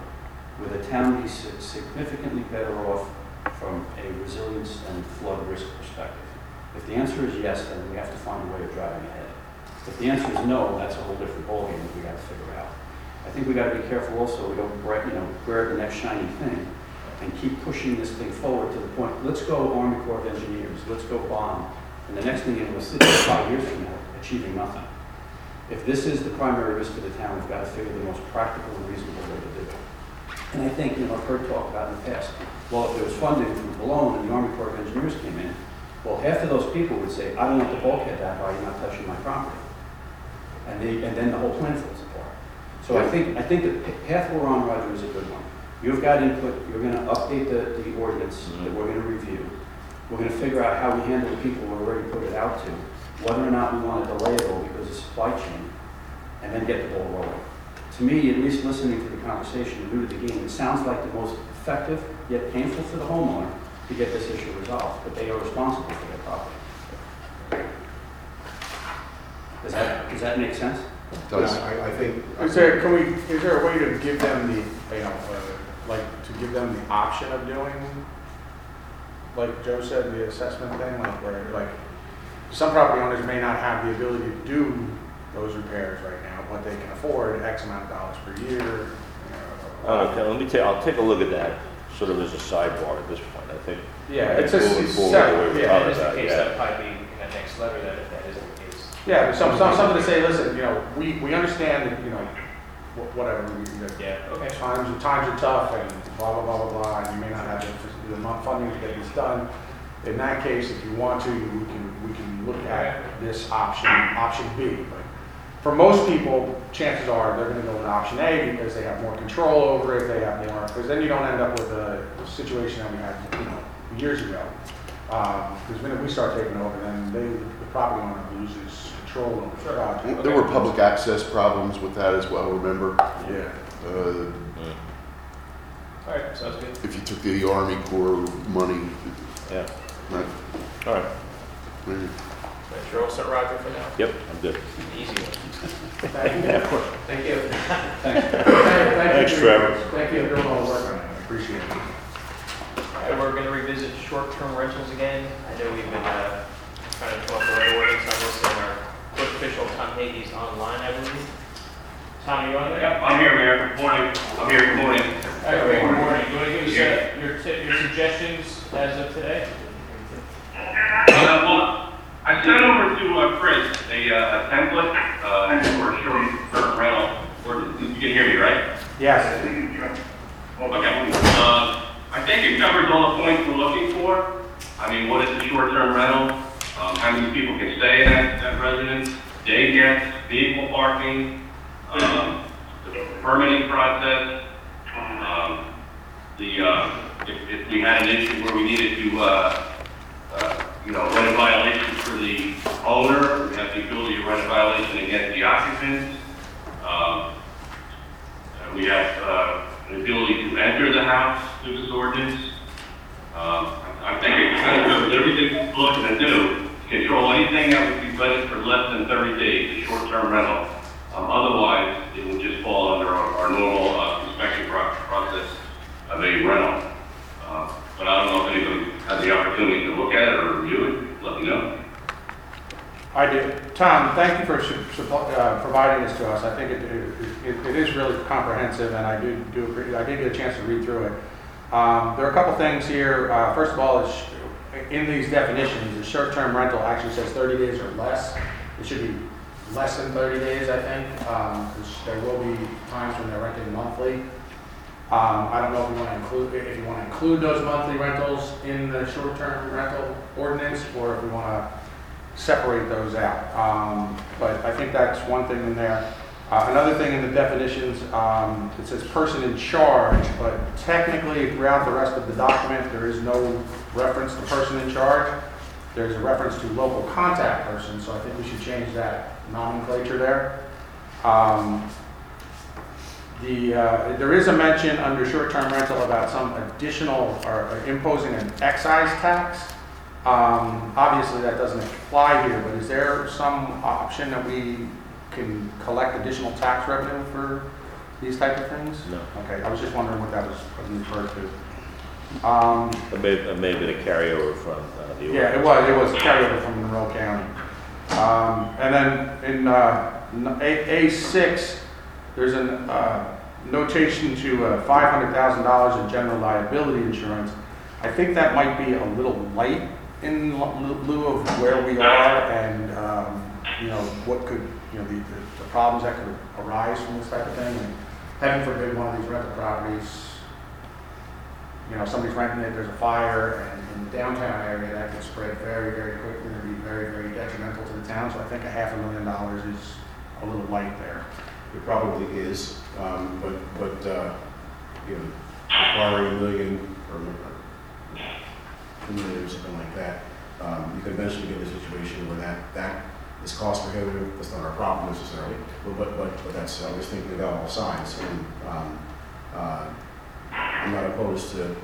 would the town be si- significantly better off from a resilience and flood risk perspective? If the answer is yes, then we have to find a way of driving ahead. If the answer is no, that's a whole different ballgame that we got to figure out. I think we got to be careful also, we don't, you know, grab the next shiny thing and keep pushing this thing forward to the point, let's go Army Corps of Engineers, let's go bond. And the next thing, you we'll sit there five years from now, achieving nothing. If this is the primary risk to the town, we've got to figure the most practical and reasonable way to do it. And I think, you know, I've heard talk about in the past, well, if there was funding from Pallone and the Army Corps of Engineers came in, well, half of those people would say, I don't want the bulkhead that high, you're not touching my property. And they, and then the whole plan falls apart. So I think, I think the p- path we're on, Roger, is a good one. You've got input, you're gonna update the, the ordinance mm-hmm. that we're gonna review. We're gonna figure out how we handle the people we're already put it out to, whether or not we wanna delay it all because of supply chain, and then get the ball rolling. To me, at least listening to the conversation, new to the game, it sounds like the most effective, yet painful for the homeowner to get this issue resolved, but they are responsible for their property. Does that, does that make sense? Does, I, I think. Is there, can we, is there a way to give them the, you know, uh, like, to give them the option of doing, like Joe said, the assessment thing, like, where, like, some property owners may not have the ability to do those repairs right now, but they can afford X amount of dollars per year. You. Okay, let me take, I'll take a look at that, sort of as a sidebar at this point, I think. Yeah, it's just, Moving it's forward, separate, the we're yeah. talking That is the about, case, yeah. that probably be in that next letter, that if that is the case. Yeah, but some, some, something to say, listen, you know, we, we understand that, you know, wh- whatever, we, you know, Yeah, okay. times, times are tough and blah, blah, blah, blah, blah, and you may not have the, the mon- funding to get this done. In that case, if you want to, we can, we can look at this option, option B. But For most people, chances are they're gonna go with option A because they have more control over it, they have more, because then you don't end up with a situation that we had, you know, years ago. Um, because when we start taking over, then they, the property owner loses control over the project. there were public access problems with that as well, remember? Yeah. Uh, All right, sounds good. If you took the Army Corps money, Yeah, right, all right, right. Right, Sure, all set, Roger, for now? yep, I'm good. Easy one. Thank you. Thank you. Thanks. Thanks, Trevor. Thank you for doing all the work on it, I appreciate it. All right, we're gonna revisit short-term rentals again. I know we've been, uh, trying to come up with the right ordinance on this, and our clerk official, Tom Hagy's online, I believe. Tom, are you on there? Yep, I'm here, Mayor. Good morning. I'm here. Good morning. All right, great, good morning. Do you wanna give us, uh, your ti- your suggestions as of today? Uh, well, I sent over to uh, Chris a, uh, a template, uh, for a short-term rental, or, you can hear me, right? Yes. Okay. Uh, I think it covers all the points we're looking for. I mean, what is a short-term rental? Um, how many people can stay in that, that residence? Day guests, vehicle parking, um, the permitting process. Um, the, uh, if, if we had an issue where we needed to, uh, you know, run a violation for the owner, we have the ability to run a violation against the occupants. Um, We have uh, an ability to enter the house through this ordinance. Um, I think it kind of everything we're looking to do, control anything that would be rented for less than 30 days, a short-term rental. Um, Otherwise, it would just fall under our our normal uh, inspection pro- process of a rental. Uh, But I don't know if anybody had the opportunity to look at it or review it, let me know. I did. Tom, thank you for su- uh, providing this to us. I think it, it, it is really comprehensive, and I do, do I did get a chance to read through it. Um, there are a couple things here. Uh, first of all, it's, in these definitions, the short-term rental actually says thirty days or less. It should be less than thirty days, I think, um, 'cause there will be times when they're renting monthly. Um, I don't know if you want to include, if you want to include those monthly rentals in the short-term rental ordinance, or if we want to separate those out. Um, But I think that's one thing in there. Uh, Another thing in the definitions, um, it says person in charge, but technically throughout the rest of the document, there is no reference to person in charge. There's a reference to local contact person, so I think we should change that nomenclature there. Um, The, uh, there is a mention under short-term rental about some additional, or imposing an excise tax. Um, Obviously, that doesn't apply here, but is there some option that we can collect additional tax revenue for these type of things? No. Okay, I was just wondering what that was referred to. Um, It may, it may have been a carryover from uh, the. yeah, it was, it was carryover from Monroe County. Um, and then in, uh, n- A, A six, there's an, uh, notation to, uh, five hundred thousand dollars in general liability insurance. I think that might be a little light in lieu of where we are and, um, you know, what could, you know, the, the the problems that could arise from this type of thing. And Heaven forbid one of these rental properties you know, somebody's renting it, there's a fire, and in the downtown area, that could spread very, very quickly and be very, very detrimental to the town, so I think a half a million dollars is a little light there. It probably is, um, but, but, uh, you know, requiring a million or two million or something like that, um, you can eventually get in a situation where that, that is cost prohibitive, that's not our problem necessarily, but, but, but but that's, I was thinking about all sides, and, um, uh, I'm not opposed to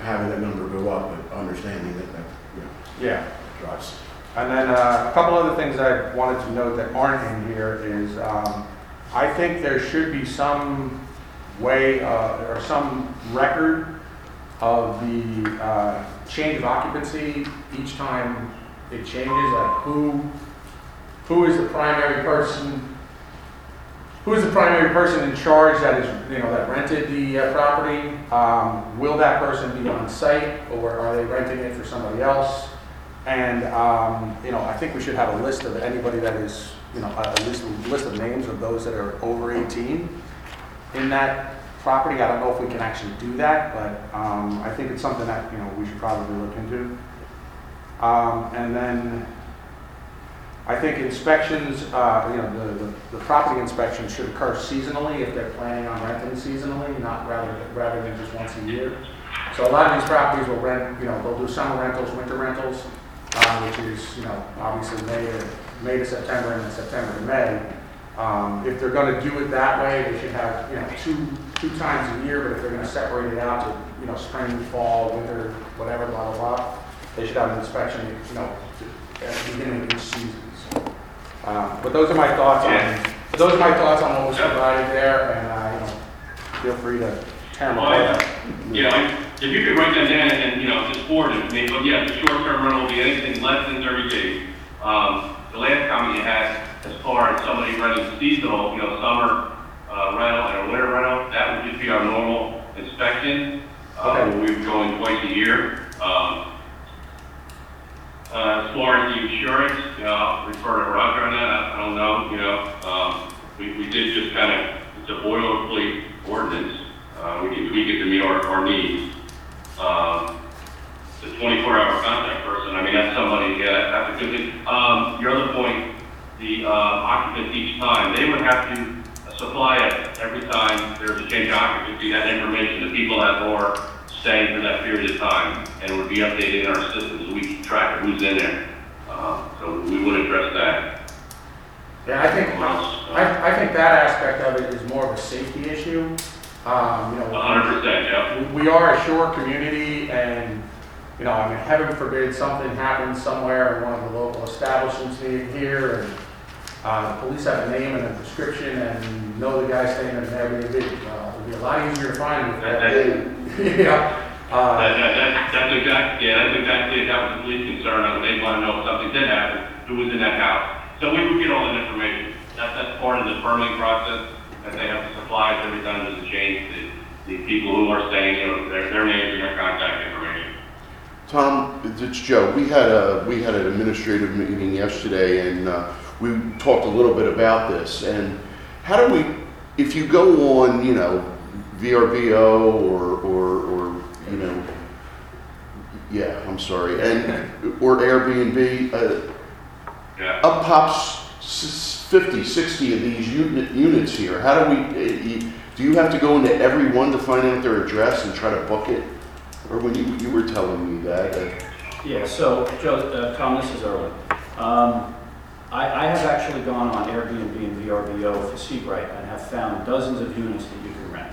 having that number go up, but understanding that, that, you know, Yeah. drives. And then uh, a couple other things I wanted to note that aren't in here is, um, I think there should be some way, uh, or some record of the uh, change of occupancy each time it changes, like who, who is the primary person, who is the primary person in charge that is, you know, that rented the uh, property? Um, Will that person be on site, or are they renting it for somebody else? And, um, you know, I think we should have a list of anybody that is, you know, a list, list of names of those that are over 18 in that property. I don't know if we can actually do that, but um, I think it's something that, you know, we should probably look into. Um, And then I think inspections, uh, you know, the, the- the property inspections should occur seasonally if they're planning on renting seasonally, not rather, rather than just once a year. So a lot of these properties will rent, you know, they'll do summer rentals, winter rentals, uh, which is, you know, obviously May to, May to September and then September to May. Um, If they're gonna do it that way, they should have, you know, two, two times a year, but if they're gonna separate it out to, you know, spring, fall, winter, whatever, blah, blah, blah, they should have an inspection, you know, at the beginning of each season. So, um, But those are my thoughts on, those are my thoughts on what was provided there, and, uh, you know, feel free to tear them Well, I- apart. You know, I- if you could write that down and, you know, just forward it but yeah, the short-term rental will be anything less than thirty days. Um, the last comment you had, as far as somebody renting seasonal, you know, summer, uh, rental and a winter rental, that would just be our normal inspection. Uh, Okay. we would go in twice a year. Um, uh, as far as the insurance, you know, I'll refer to Roger on that, I, I don't know, you know, um, we, we did just kind of, it's a boilerplate ordinance, uh, we can tweak it to meet our, our needs. Um, the twenty-four hour contact person, I mean, that's somebody, yeah, that- that's a good thing. Um, your other point, the, uh, occupants each time, they would have to supply it every time there's a change of occupancy, that information, the people that are staying for that period of time, and it would be updated in our system, so we keep track of who's in there. Uh, so we would address that. Yeah, I think, I, I think that aspect of it is more of a safety issue. Um, you know, hundred percent, yeah. we- we are a shore community and, you know, I mean, heaven forbid something happens somewhere in one of the local establishments near here and, uh, the police have a name and a description and know the guy staying in an Airbnb. Well, it'd be a lot easier to find if That- that, yeah. Uh, That, that, that, that's exact, yeah, that's exactly, that was the police concern, uh, they want to know if something did happen, who was in that house. So we would get all that information, that, that's part of the permitting process, that they have to supply every time there's a change, the, the people who are staying, you know, their, their names and their contact information. Tom, it's Joe. We had a, we had an administrative meeting yesterday and uh, we talked a little bit about this. And how do we, if you go on, you know, VRBO or, or, or, you know, yeah, I'm sorry, and, or Airbnb, uh, Yeah. up pops s- 50, 60 of these unit, units here. How do we, uh, do you have to go into every one to find out their address and try to book it? Or when you, you were telling me that, uh, Yeah, so, Joe, uh, Tom, this is Erwin. Um, I, I have actually gone on Airbnb and VRBO for Sea Bright and have found dozens of units that you can rent.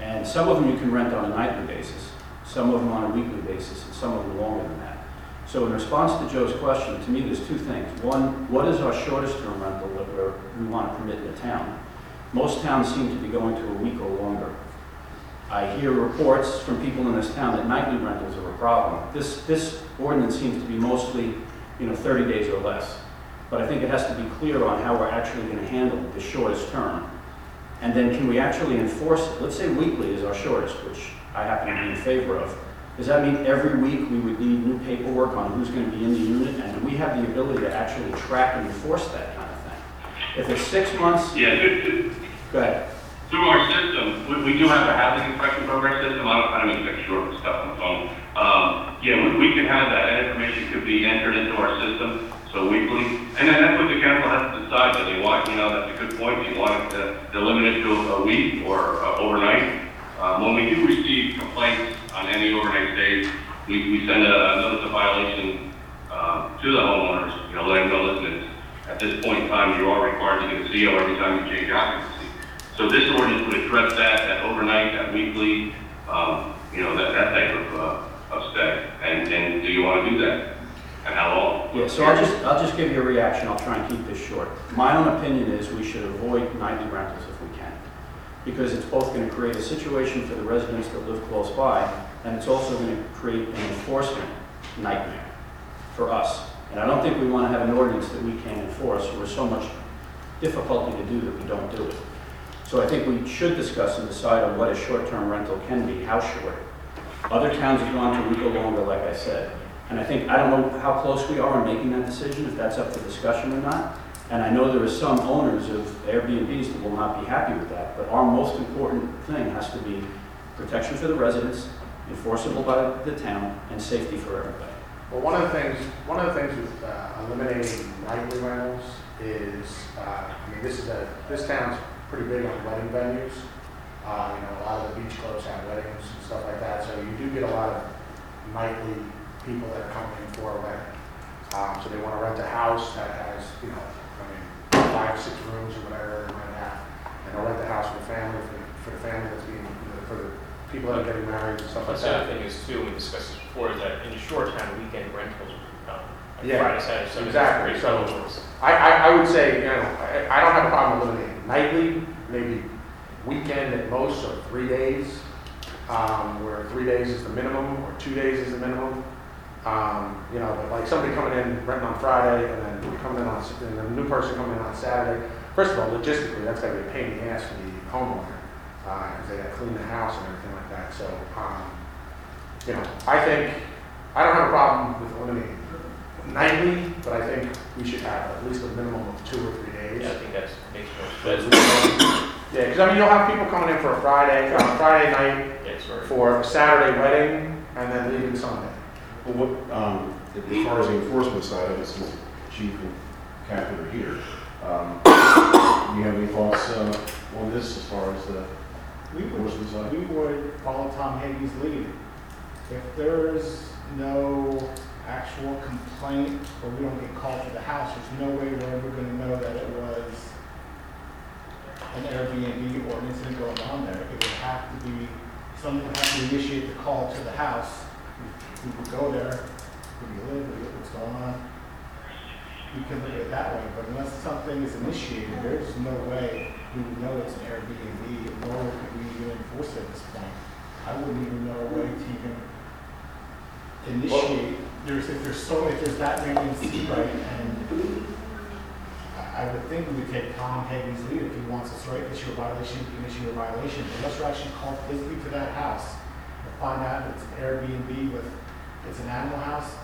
And some of them you can rent on a nightly basis, some of them on a weekly basis, and some of them longer than that. So in response to Joe's question, to me, there's two things. One, what is our shortest term rental that we're, we want to permit in the town? Most towns seem to be going to a week or longer. I hear reports from people in this town that nightly rentals are a problem. This, this ordinance seems to be mostly, you know, 30 days or less. But I think it has to be clear on how we're actually going to handle the shortest term. And then can we actually enforce it? Let's say weekly is our shortest, which I happen to be in favor of. Does that mean every week we would need new paperwork on who's going to be in the unit? And do we have the ability to actually track and enforce that kind of thing? If it's six months, Yeah, go ahead. Through our system, we, we do have a housing inspection program system, I don't, I don't to cut short stuff on. Um, yeah, we, we can have that, that information could be entered into our system, so weekly. And then that's what the council has to decide, do they want, you know, that's a good point, do you want to, to limit it to a week or uh, overnight? Um, when we do receive complaints on any overnight stays, we, we send a notice of violation, um, to the homeowners, you know, letting them know, listen, at this point in time, you are required to get a CO every time you change occupancy. So this ordinance would address that, that overnight, that weekly, um, you know, that, that type of, uh, of stay. And, and do you want to do that? and how long? Yeah, so I'll just, I'll just give you a reaction, I'll try and keep this short. My own opinion is we should avoid nightly rentals if we can, because it's both gonna create a situation for the residents that live close by, and it's also gonna create an enforcement nightmare for us. And I don't think we wanna have an ordinance that we can't enforce, or so much difficulty to do that we don't do it. So I think we should discuss and decide on what a short-term rental can be, how short. Other towns have gone to a week or longer, like I said. And I think, I don't know how close we are in making that decision, if that's up for discussion or not. And I know there are some owners of Airbnbs that will not be happy with that, but our most important thing has to be protection for the residents, enforceable by the town, and safety for everybody. Well, one of the things, one of the things with uh, eliminating nightly rentals is, uh, I mean, this is a, this town's pretty big on wedding venues. Uh, You know, a lot of the beach clubs have weddings and stuff like that, so you do get a lot of nightly people that are coming in for a wedding. Um, So they want to rent a house that has, you know, I mean, five, six rooms or whatever they might have. And they'll rent the house for the family, for the- for the family that's being, for the people that are getting married and stuff like Plus, the other that. thing is too, we discussed this before, is that in the short term, weekend rentals will become. like Yeah, Friday, Saturday, Sunday. exactly. So-. I, I, I would say, you know, I, I don't have a problem eliminating nightly, maybe weekend at most, or three days, um, where three days is the minimum, or two days is the minimum. Um, you know, but like somebody coming in renting on Friday, and then coming in on, and a new person coming in on Saturday. First of all, logistically, that's gotta be a pain in the ass for the homeowner, uh, cause they gotta clean the house and everything like that, so, um, you know, I think, I don't have a problem with eliminating nightly, but I think we should have at least a minimum of two or three days. Yeah, I think that's, makes more sense. Yeah, because I mean, you'll have people coming in for a Friday, on a Friday night Yeah, sorry. for a Saturday wedding, and then leaving Sunday. Well, what, um, as far as the enforcement side of it, since Chief and Captain are here, um, do you have any thoughts, uh, on this as far as the We would, enforcement side? we would follow Tom Hagen's lead. If there is no actual complaint, or we don't get called to the house, there's no way we're ever gonna know that it was an Airbnb or an incident going on there. It would have to be, someone would have to initiate the call to the house. We would go there, do you live, do you- what's going on? We can look at it that way, but unless something is initiated, there's no way we would know it's an Airbnb, nor could we even enforce it at this point. I wouldn't even know a way to even initiate, there's, if there's so, if there's that many in Sea Bright, and I, would think we would take Tom Hagen's lead, if he wants us to write, issue a violation, we can issue a violation, unless you're actually called physically to that house, and find out it's an Airbnb with, it's an animal house,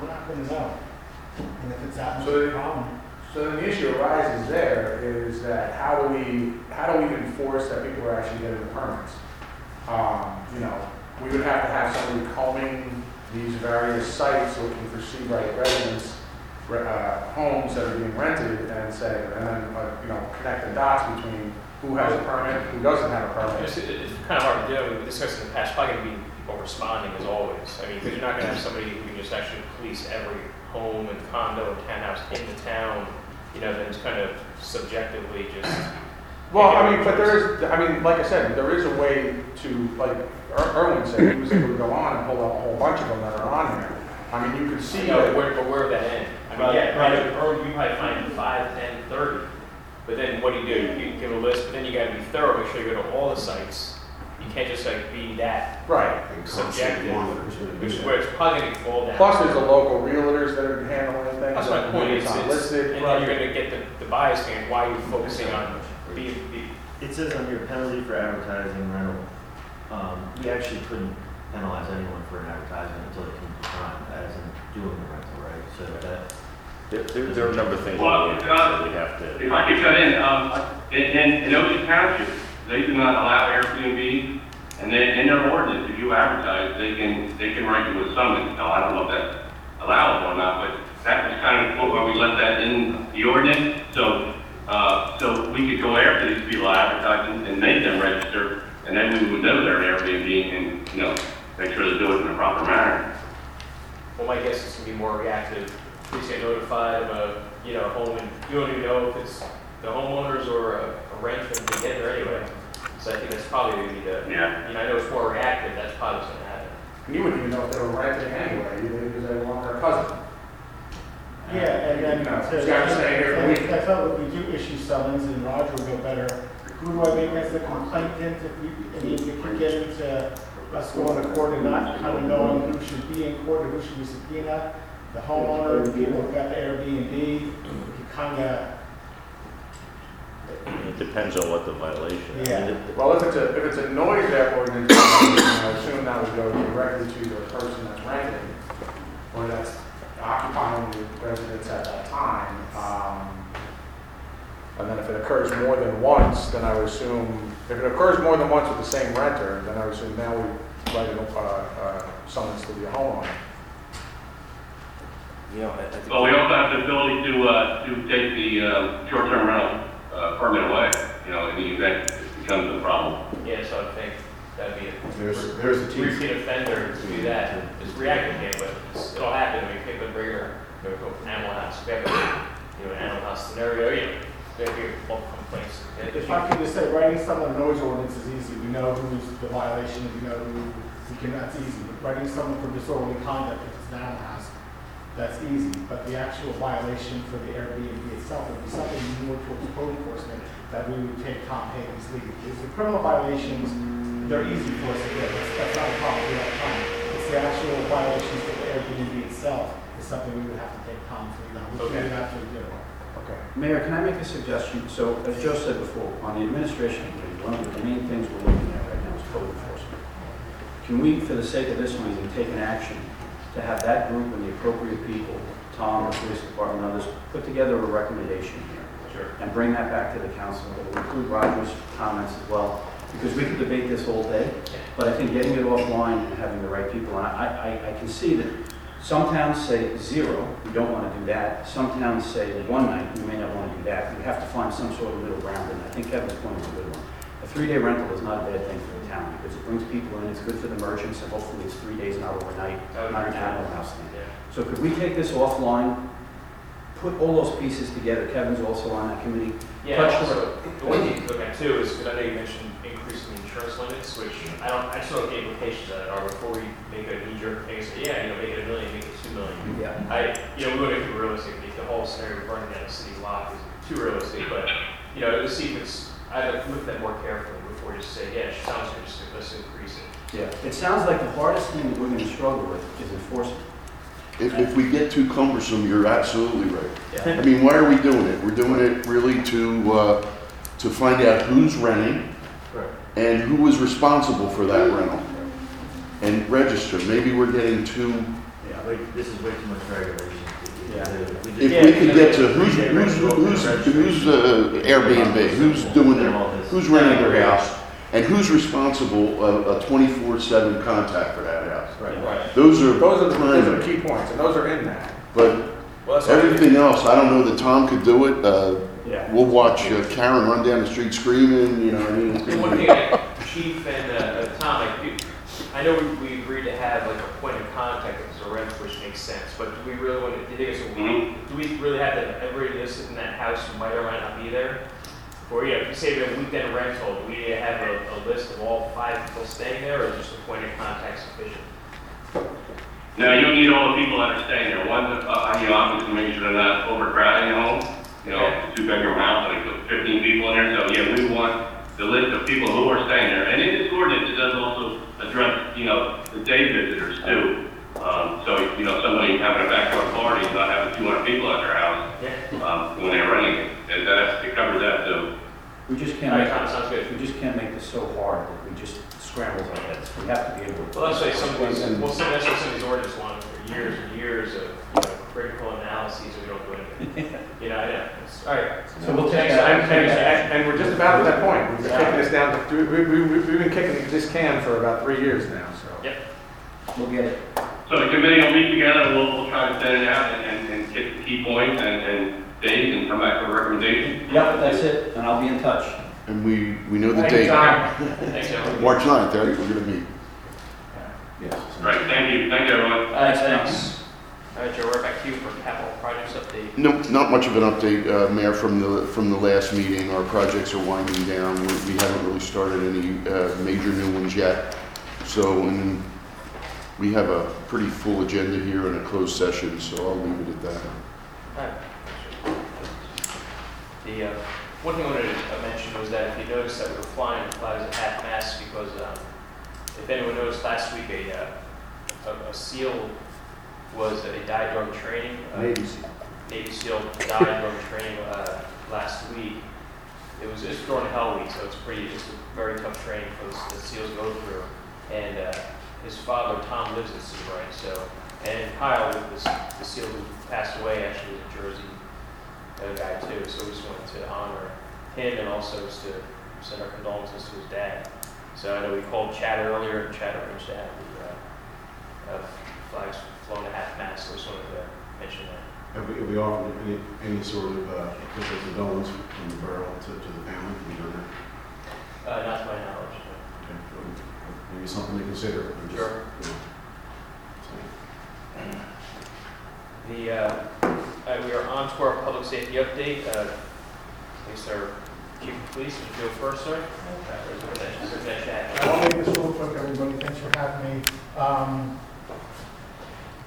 we're not gonna know. And if it's that much So of a problem, So then the issue arises there is that how do we, how do we enforce that people are actually getting the permits? Um, you know, we would have to have somebody combing these various sites looking for Sea Bright residents, re- uh, homes that are being rented and say, and then, uh, you know, connect the dots between who has a permit, who doesn't have a permit. It's, it's kind of hard to do, we discussed in the past, probably gonna be people responding as always. I mean, because you're not gonna have somebody who can just actually police every home and condo and townhouse in the town, you know, then it's kind of subjectively just. Well, I mean, but there is, I mean, like I said, there is a way to, like er-, Ir- Irwin said, he was able to go on and pull out a whole bunch of them that are on there. I mean, you could see You know, that, where, but where would that end? I mean, Right, yeah, right. probably, or you might find five, ten, thirty. But then what do you do? You give a list, but then you gotta be thorough, make sure you go to all the sites. You can't just like be that right. And subjective, constantly monitors when they which is that. where it's probably gonna fall down. Plus, there's the local realtors that are handling things. That's my point, It's it's, not listed. and then you're gonna get the, the bias thing, why are you focusing on B, B, It says on your penalty for advertising rental, um, we actually couldn't penalize anyone for an advertisement until they commit the crime, as in doing the rental, right? So that, There, there there are a number of things Well, that we- uh, that we have to. If I could cut in, um, in, in, in Ocean Township, they do not allow Airbnb, and they, in their ordinance, if you advertise, they can, they can write you a summons. Now, I don't know if that's allowable or not, but that was kind of why we left that in the ordinance, so, uh, so we could go after these people advertising and make them register, and then we would know they're an Airbnb and, you know, make sure they do it in a proper manner. well, my guess is gonna be more reactive. Please get notified of a, you know, home, and you don't even know if it's the homeowners or a a renter, they get there anyway. So I think that's probably gonna be the, Yeah. you know, I know it's more reactive, that's probably what's gonna happen. You wouldn't even know if they were renting anyway, either because they want their cousin. Yeah, and then No, to, it's gotta stay here for a week. I felt we do issue summons and Roger will know better, who do I make as the complainant if we, I mean, if we get into us going to court and not kind of knowing who should be in court or who should be subpoena, the homeowner, the people who got the Airbnb, we can kind of, It depends on what the violation is. I mean, it- Well, if it's a, if it's a noise air ordinance, I assume that would go directly to the person that's renting, or that's occupying the residence at that time. Um, And then if it occurs more than once, then I would assume, if it occurs more than once with the same renter, then I would assume now we write a, uh, uh, summons to the homeowner. You know, I- I think- Well, we also have the ability to, uh, to take the, uh, short-term rental, uh, permit away, you know, in the event it becomes a problem. Yeah, so I think that'd be a There's, there's the team. repeat offender to do that, it's reactive it's- it'll happen, I mean, pick a bigger, you know, go animal house, we have a, you know, animal house scenario, you know, there'd be multiple complaints. If I could just say, writing someone a noise ordinance is easy, we know who's the violation, we know who, we can, that's easy. But Writing someone for disorderly conduct, if it's an animal house, that's easy, but the actual violation for the Airbnb itself would be something more towards code enforcement that we would take Tom Hagen's lead. Because the criminal violations, they're easy for us to get, that's, that's not a problem, we have time. The actual violations the Airbnb itself is something we would have to take Tom's lead on, which we would actually do. Okay. Mayor, can I make a suggestion? So, as Joe said before, on the administration committee, one of the main things we're looking at right now is code enforcement. Can we, for the sake of this meeting, take an action to have that group and the appropriate people, Tom, the police department, and others, put together a recommendation here? Sure. And bring that back to the council, that will include Roger's comments as well, because we could debate this all day, but I think getting it offline and having the right people, and I, I, I can see that some towns say zero, we don't want to do that. Some towns say one night, we may not want to do that. We have to find some sort of middle ground, and I think Kevin's point is a good one. A three-day rental is not a bad thing for the town, because it brings people in, it's good for the merchants, and hopefully it's three days, not overnight, would not an animal house thing. So could we take this offline, put all those pieces together, Kevin's also on that committee, Yeah, Touch also, the one thing to look at too is, because I know you mentioned insurance limits, which I don't, I just don't know what the implications of that are before we make a knee-jerk thing, and say, yeah, you know, make it a million, make it two million. Yeah. I, you know, we want to be realistic, make the whole scenario of burning down the city lot is too realistic, but, you know, to see if it's, I'd like to look at that more carefully before you just say, yeah, it sounds good, just let's increase it. Yeah, it sounds like the hardest thing that we're going to struggle with is enforcement. If, if we get too cumbersome, you're absolutely right. Yeah. I mean, why are we doing it? We're doing it really to, uh, to find out who's renting Correct. And who is responsible for that rental. And register. Maybe we're getting too, Yeah, wait, this is way too much regulation. Yeah. We just- if we could get to who's, who's, who's, who's uh, Airbnb, who's doing their, who's renting their house, and who's responsible, uh, a twenty-four seven contact for that house. Right. right. Those are Those are, the- those are the primary. key points, and those are in that. But Well, that's what everything else, I don't know that Tom could do it. Uh, Yeah. we'll watch uh, Karen run down the street screaming, you know, what I mean. it's And one thing, Chief and uh, uh, Tom, like, you- I know we, we agreed to have like a point of contact if there's a rent, which makes sense, but do we really want to, do you think it's a week? Do we really have to, everybody listed in that house who might or might not be there? Or, yeah, if you say they're a weekend rental, do we have a, a list of all five people staying there, or just a point of contact sufficient? No, you don't need all the people that are staying there. One, uh, you know, obviously make sure they're not overcrowding the home. You know, Yeah. two bedroom house, like put fifteen people in there, so yeah, we want the list of people who are staying there. And in this ordinance, it does also address, you know, the day visitors too. Um, so, you know, somebody having a backyard party, and not having two hundred people at their house, um, when they're renting it, and that, it covers that too. We just can't right, make, Tom, sounds good. we just can't make this so hard that we just scramble our heads. We have to be able to. Well, that's why some of these, well, some, that's why some of these ordinance want for years and years of, you know, critical analyses, and we don't do anything. You know, I know, It's- all right. So we'll take Thanks, that. And, and, and- and we're just about at that point. We've been kicking this down, to- we, we, we- we've been kicking this can for about three years now, so. Yep. We'll get it. So the committee will meet together, and we'll, we'll try to send it out and, and, and get the key points and, and dates and come back with a recommendation. Yep, that's it, and I'll be in touch. And we, we know the Thank date. Tom. Thanks, everyone. March 9th, right? We're gonna meet. Yes. All right, thank you, thank you, everyone. Thanks, right, Joe, we're back to you for capital projects update. No, not much of an update, uh, Mayor, from the, from the last meeting. Our projects are winding down. We we haven't really started any uh, major new ones yet. So, and we have a pretty full agenda here in a closed session, so I'll leave it at that. Hi. The, uh, one thing I wanted to mention was that if you noticed that we were flying flags at half mast because, um, if anyone noticed last week, a, uh, a, a SEAL was, a died during training. uh, Navy SEAL. Navy SEAL died during training, uh, last week. It was, just during Hell Week, so it's pretty, it's a very tough training for the the SEALs go through. And, uh, his father, Tom, lives in Sea Bright, so, and Kyle, the, the SEAL who passed away, actually was a Jersey uh, guy too, so we just wanted to honor him and also just to send our condolences to his dad. So I know we called Chad earlier, and Chad arranged to have the, uh, uh, flags flown at half mast, so we just wanted to mention that. Have we, have we offered any, any sort of, uh, official condolence from the borough to, to the family? Have we done that? Uh, not to my knowledge, no. Okay, so Maybe something to consider. I'm just, Sure. you know, saying. The, uh, uh, we are on to our public safety update. Uh, Please, our chief of police, would you go first, sir? Uh, Superintendent- Superintendent I'll make this real quick, everybody, thanks for having me. Um,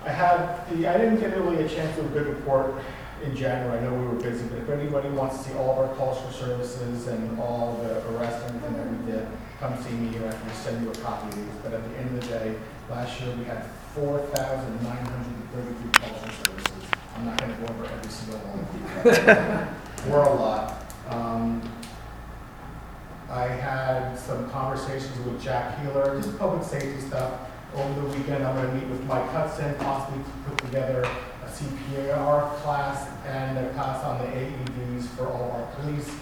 I had the, I didn't get really a chance to do a good report in January, I know we were busy, but if anybody wants to see all of our calls for services and all the arrests and everything that we did, come see me, here. I can send you a copy of these. But at the end of the day, last year, we had four thousand nine hundred and thirty-three calls for services. I'm not gonna go over every single one. Of these. We're a lot. Um, I had some conversations with Jack Healer, just public safety stuff. Over the weekend, I'm gonna meet with Mike Hudson, possibly to put together a CPR class and a class on the AEDs for all of our police.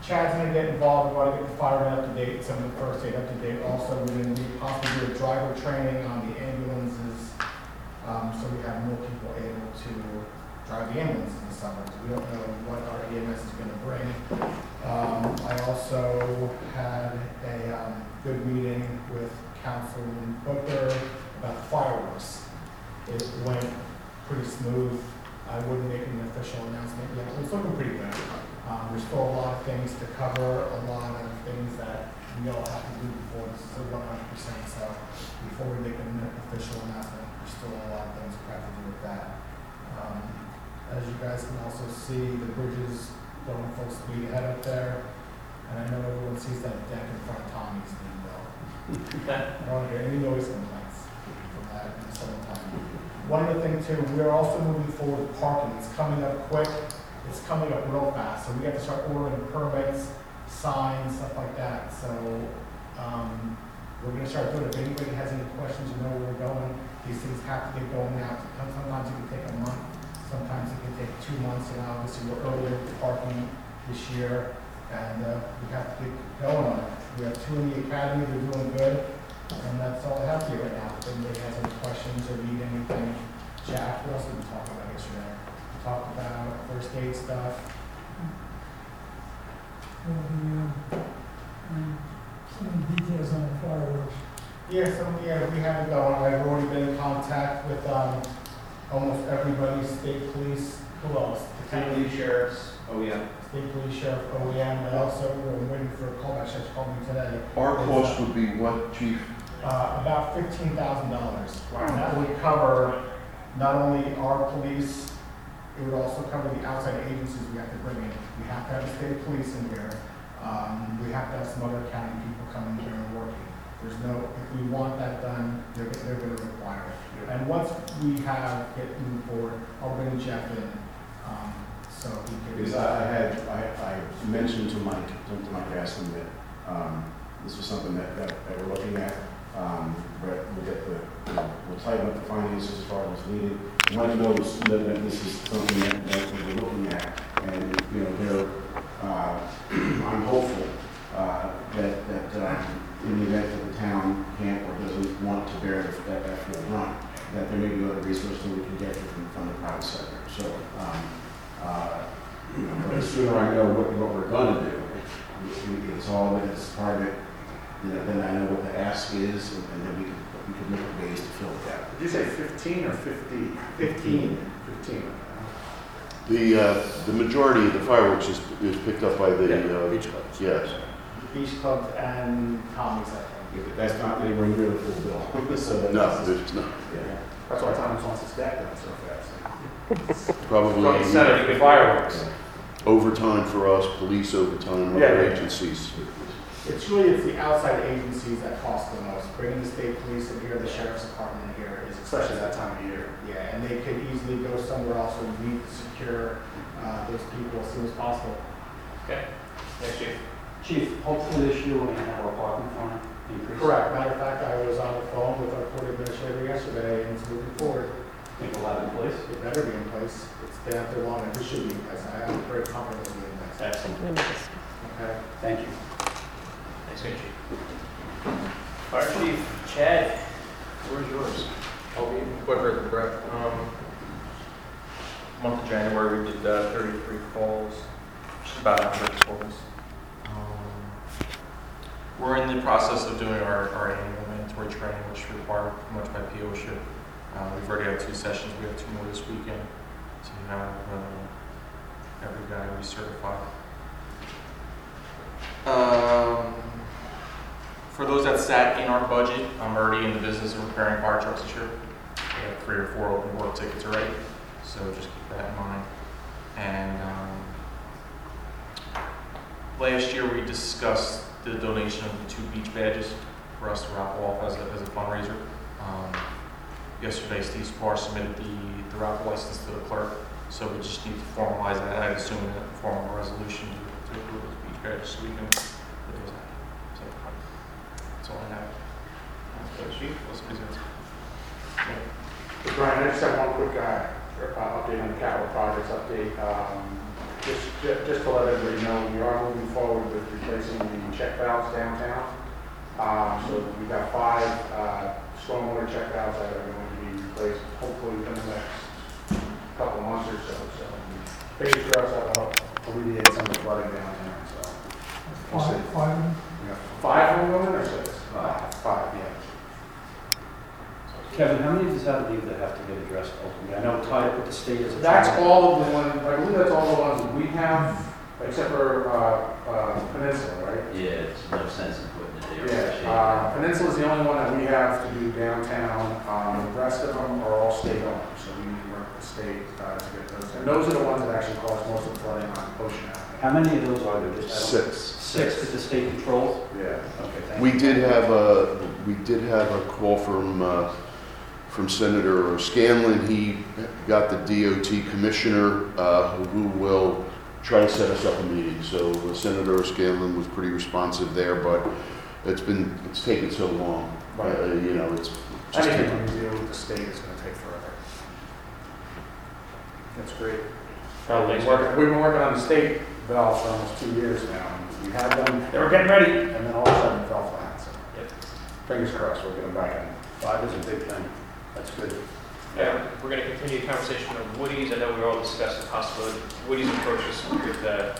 Chad's gonna get involved, we wanna get the fire up to date, some of the first aid up to date. Also, we're gonna need possibly do a driver training on the ambulances, um, so we have more people able to drive the ambulance in the summer. We don't know what our EMS is gonna bring. Um, I also had a, um, good meeting with Councilman Booker about fireworks. It went pretty smooth. I wouldn't make an official announcement yet, but it's looking pretty good. Um, there's still a lot of things to cover, a lot of things that we all have to do before this is one hundred percent, so before we make an official announcement, there's still a lot of things we have to do with that. Um, as you guys can also see, the bridges going full speed ahead up there. And I know everyone sees that deck in front of Tommy's being built. I don't hear any noise complaints from that in the summertime. One other thing too, we are also moving forward with parking. It's coming up quick. It's coming up real fast. So we have to start ordering permits, signs, stuff like that. So, um, we're gonna start doing it. If anybody has any questions, you know where we're going. These things have to get going now. Sometimes it can take a month. Sometimes it can take two months, and obviously we're earlier with parking this year, and uh, we have to get going on it. We have two in the academy, they're doing good, and that's all I have for you right now. If anybody has any questions or need anything, Jack, what else did we talk about yesterday? We talked about first aid stuff. Some details on the fireworks. Yeah, so, yeah, we have it going. I've already been in contact with um, almost everybody, state police, who else? The county sheriffs, oh yeah. State police sheriff, OEM, and also we're waiting for a call, actually, just called me today. Our cost would be what, chief? Uh, about fifteen thousand dollars. And that would cover not only our police, it would also cover the outside agencies we have to bring in. We have to have the state police in here. Um, we have to have some other county people coming here and working. There's no, if we want that done, they're, they're gonna require it. And once we have, get moving forward, I'll bring Jeff in, so. Because I I had, I, I mentioned to Mike, to Mike Aston that, um, this was something that, that, that we're looking at. Um, but we'll get the, we'll tighten up the finances as far as needed. Mike knows that, that this is something that, that we're looking at. And, you know, uh, I'm hopeful, uh, that, that, um, in the event that the town can't or doesn't want to bear that, that full brunt, that there may be other resources that we can get from, from the private sector. So, um, uh, you know, the sooner I know what, what we're gonna do, we- it's all, it's part of it, you know, then I know what the ask is, and and then we can, we can look at ways to fill the gap. Did you say fifteen or fifty? Fifteen. Fifteen. The, uh, the majority of the fireworks is, is picked up by the, uh, Beach clubs. yes. Beach clubs and Tommy's, I think. Yeah, but That's not anywhere near the full bill, so that. No, there's not. Yeah. That's why Thomas wants his deck done so fast. Probably From incentive for fireworks. overtime for us, police overtime, Yeah, other yeah. agencies. It's really, it's the outside agencies that cost the most. Bringing the state police in here, the sheriff's department in here is Especially expensive. that time of year. Yeah, and they could easily go somewhere else where we need to secure uh, those people as soon as possible. Okay, thanks, chief. Chief, hopefully this year we're gonna have our parking fine increase. Correct. Matter of fact, I was on the phone with our court administrator yesterday, and it's moving forward. Think we'll have it in place? It better be in place. It's been out there long, and it should be in place. I am very confident it'll be in place. Excellent. Okay? Thank you. Thanks, good chief. Fire chief, Chad, where's yours? I'll be quicker than Brett. Um, month of January, we did uh, 33 calls, just about 100 calls. Um, We're in the process of doing our, our annual mandatory training, which required pretty much by PEOSHA. Uh, we've already had two sessions, we have two more this weekend to have uh, every guy recertified. Um, for those that sat in our budget, I'm already in the business of repairing fire trucks this year. We have three or four open work tickets already, so just keep that in mind. And um, last year, we discussed the donation of the two beach badges for us to raffle off as a, as a fundraiser. Um, yesterday, Steve Spar submitted the, the raffle license to the clerk, so we just need to formalize that, I assume a form of a resolution to, to approve those beach badges, so we can put those out. So, that's all I have. Thanks, chief. Let's Brian, I just have one quick, uh, uh, update on the capital projects update. Um, just, ju- just to let everybody know, we are moving forward with replacing the check valves downtown. Um, so we've got five, uh, stormwater check valves that are going to be replaced hopefully within the next couple months or so, so. Fingers crossed that'll help alleviate some of the flooding downtown, so. We'll see. Five, five, of them? We got Five of them or six? Five. Five, yeah. Kevin, how many of these have to be that have to get addressed ultimately? I know tied up with the state as a. That's all of the ones, I believe that's all the ones we have, except for, uh, uh, Peninsula, right? Yeah, it's no sense in putting it there. Yeah, uh, Peninsula's the only one that we have to do downtown, um, the rest of them are all state owned, so we need to work with the state, uh, to get those. And those are the ones that actually cause most of the flooding on Ocean Avenue. How many of those are there? Just- I don't- Six. Six that the state controls? Yeah. Okay, thank you. We did have a, we did have a call from, uh, from Senator Scanlon. He got the DOT commissioner, uh, who will try to set us up a meeting. So uh, Senator Scanlon was pretty responsive there, but it's been, it's taken so long. Uh, Right. You know, it's just Anything taken. when you deal with the state is gonna take forever. That's great. Oh, We've thanks. been working, we've been working on the state valves for almost two years now, and we had them, they were getting ready, and then all of a sudden it fell flat, so. Yep. Fingers crossed, we'll get them back in. Five is a big thing. That's good. Yeah, we're going to continue the conversation on Woody's. I know we all discussed the possibility, Woody's approached us with uh,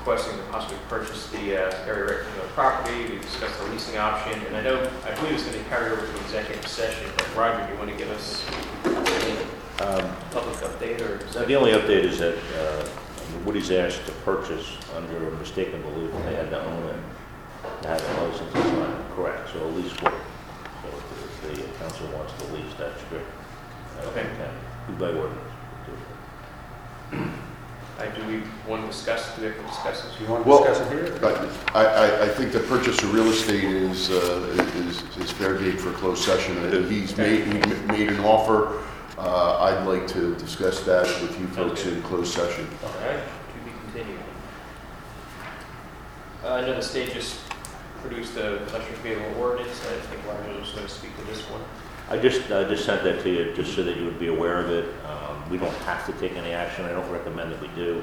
requesting to possibly purchase the uh, area right from the property. We discussed the leasing option, and I know, I believe it's going to carry over to the executive session, but Roger, do you want to give us any Um, public update or? So The only update is that uh, Woody's asked to purchase under a mistaken belief that they had to own it, to have a license, it's not correct, so a lease will. So if the council wants to lease, that's good. Uh, Okay. by ordinance. Uh, Do we want to discuss, do we have to discuss this? Do you want to Well, discuss it here? But I, I, I think the purchase of real estate is, uh, is, is fair game for a closed session. Uh, He's made, he made an offer. Uh, I'd like to discuss that with you folks in closed session. All right, to be continued. Uh, I know the state just produced a electric vehicle ordinance. I think Roger was going to speak to this one. I just, I just sent that to you, just so that you would be aware of it. Um, We don't have to take any action, I don't recommend that we do.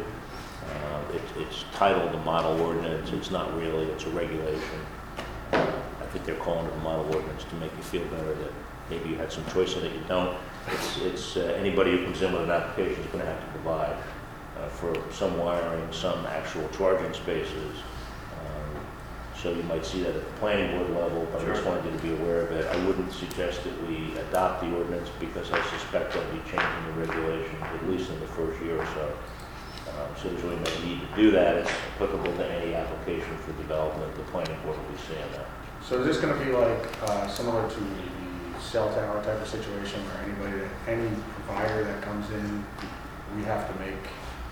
Uh, It's, it's titled the model ordinance, it's not really, it's a regulation. I think they're calling it a model ordinance to make you feel better that maybe you had some choice in it, you don't. It's, it's, uh, anybody who comes in with an application is gonna have to provide uh, for some wiring, some actual charging spaces. So you might see that at the planning board level, but I just Sure. wanted you to be aware of it. I wouldn't suggest that we adopt the ordinance because I suspect they'll be changing the regulation, at least in the first year or so. Um, So there's really no need to do that. It's applicable to any application for development. The planning board will be seeing that. So is this gonna be like, uh, similar to the cell tower type of situation where anybody, that any provider that comes in, we have to make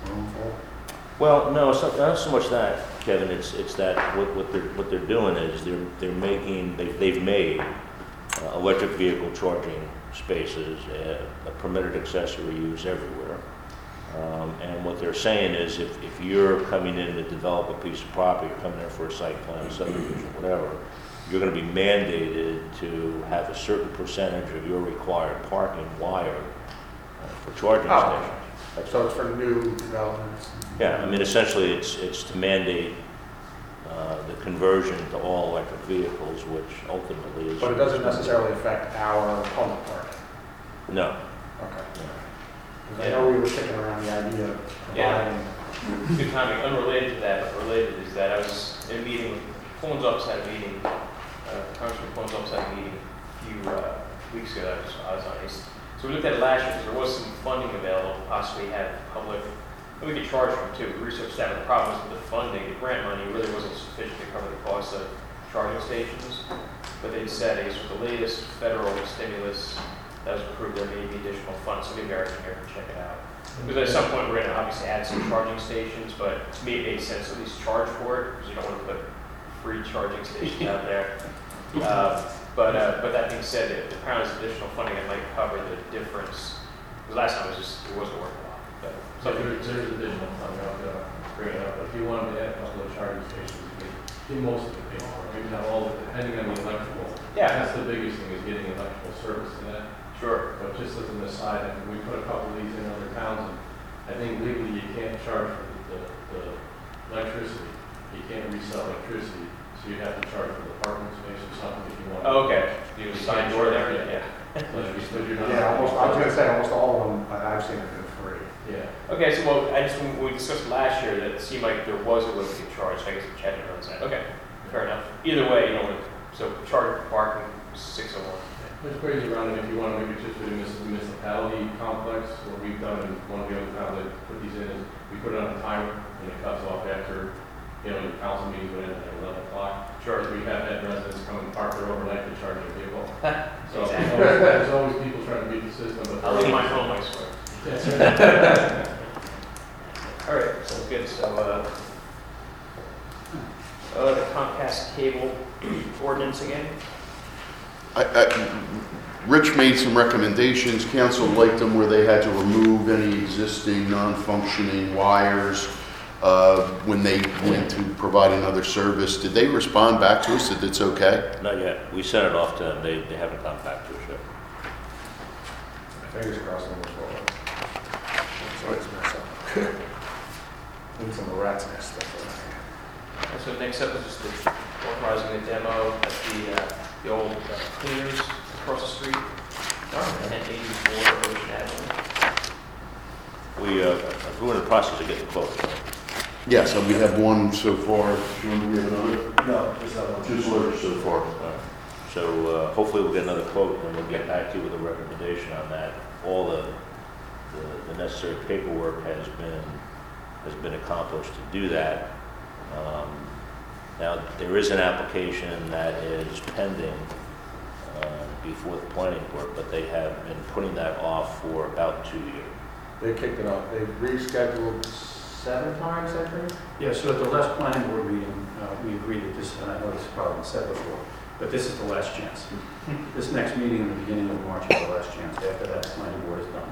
room for? Well, no, it's not, not so much that, Kevin, it's, it's that what, what they're, what they're doing is they're, they're making, they've, they've made uh, electric vehicle charging spaces uh, a permitted accessory use everywhere. Um, and what they're saying is if, if you're coming in to develop a piece of property, you're coming in for a site plan, subdivision, whatever, you're gonna be mandated to have a certain percentage of your required parking wired uh, for charging Oh. stations. That's So it's for new developments? Yeah, I mean, essentially, it's, it's to mandate uh, the conversion to all electric vehicles, which ultimately is... But it doesn't necessarily affect our public parking? No. Okay. 'Cause I know we were kicking around the idea of Yeah. providing Good timing, unrelated to that, but related is that I was in a meeting, with Pallone's office had a meeting, uh, Congressman Pallone's office had a meeting a few uh, weeks ago, that I was, I was on. He's- So we looked at it last year, because there was some funding available, to possibly have public, and we could charge them too. We researched that, but the problem with the funding, the grant money really wasn't sufficient to cover the cost of charging stations. But they said, I guess with the latest federal stimulus that was approved, there may be additional funds, so maybe our engineer can check it out. Because at some point, we're gonna obviously add some charging stations, but to me, it made sense to at least charge for it, because you don't want to put free charging stations out there. Uh, But, uh, but that being said, if apparently there's additional funding that might cover the difference. Because last time it was just, it wasn't worth a lot, but. So there- there's additional funding, I'll uh, bring it up, if you wanted to add a couple of charging stations, you could get most of the pay for it, maybe not all, of it, depending on the electrical. Yeah. That's the biggest thing, is getting electrical service to that. Sure. But just as an aside, I mean, we put a couple of these in other towns, and I think legally you can't charge for the, the electricity. You can't resell electricity, so you have to charge for the parking space or something if you want. Oh, okay. You have a You sign can't door charge, there, yeah. But you're still- you're not- Yeah, almost, I was gonna say, almost all of them, I- I've seen it for free. Yeah. Okay, so well, I just, when we discussed last year, that it seemed like there was a way we could charge, so I guess Chad knows that. Okay, fair enough. Either way, you know, so charge for parking, six oh one. There's ways around it if you want to maybe just do the municipality complex, what we've done in one of the other towns that put these in is we put it on a timer and it cuts off after, you know, your council meetings went in at eleven o'clock. Sure. We have had residents come and park there overnight to charge their vehicle. So there's Exactly. always- there's always people trying to beat the system, but. I'll leave my home, I swear. That's right. All right, sounds good, so, uh, uh, the Comcast cable ordinance again? I, I, Rich made some recommendations, council liked them where they had to remove any existing non-functioning wires uh, when they went to provide another service. Did they respond back to us that it's okay? Not yet. We sent it off to them. They, they haven't come back to us yet. Fingers crossed on this one. So it's mess up. Need some rat's nest stuff. And so next up is just the authorizing the demo at the, uh, the old uh, cleaners across the street. Ten eighty-four Ocean Avenue. We, uh, we're in the process of getting quotes. Yes, and we have one so far. Do you want to have another? No, just that one. Just Rich so far. Uh, So uh, hopefully we'll get another quote and we'll get back to you with a recommendation on that. All the, the- the necessary paperwork has been, has been accomplished to do that. Um, Now, there is an application that is pending uh, before the planning board, but they have been putting that off for about two years. They kicked it off, they rescheduled seven times, I think? Yeah, so at the last planning board meeting, uh, we agreed that this, and I know this has probably been said before, but this is the last chance. This next meeting in the beginning of March is the last chance. After that, the planning board is done.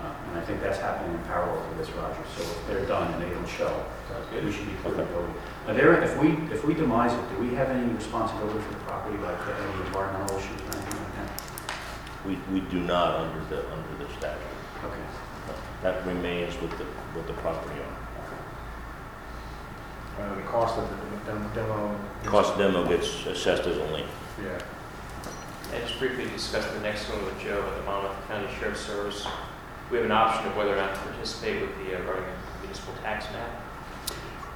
Uh, And I think that's happening in parallel to this, Roger. So if they're done and they don't show, we should be clear to go. Are there, if we, if we demise it, do we have any responsibility for the property, like uh, any environmental issues or anything like that? We, we do not under the, under the statute. Okay. That remains with the, with the property owner. Uh, the cost of the dem- demo. Cost demo gets assessed as a lien. Yeah. And just briefly discuss the next one with Joe at the Monmouth County Sheriff's Service. We have an option of whether or not to participate with the uh, municipal tax map.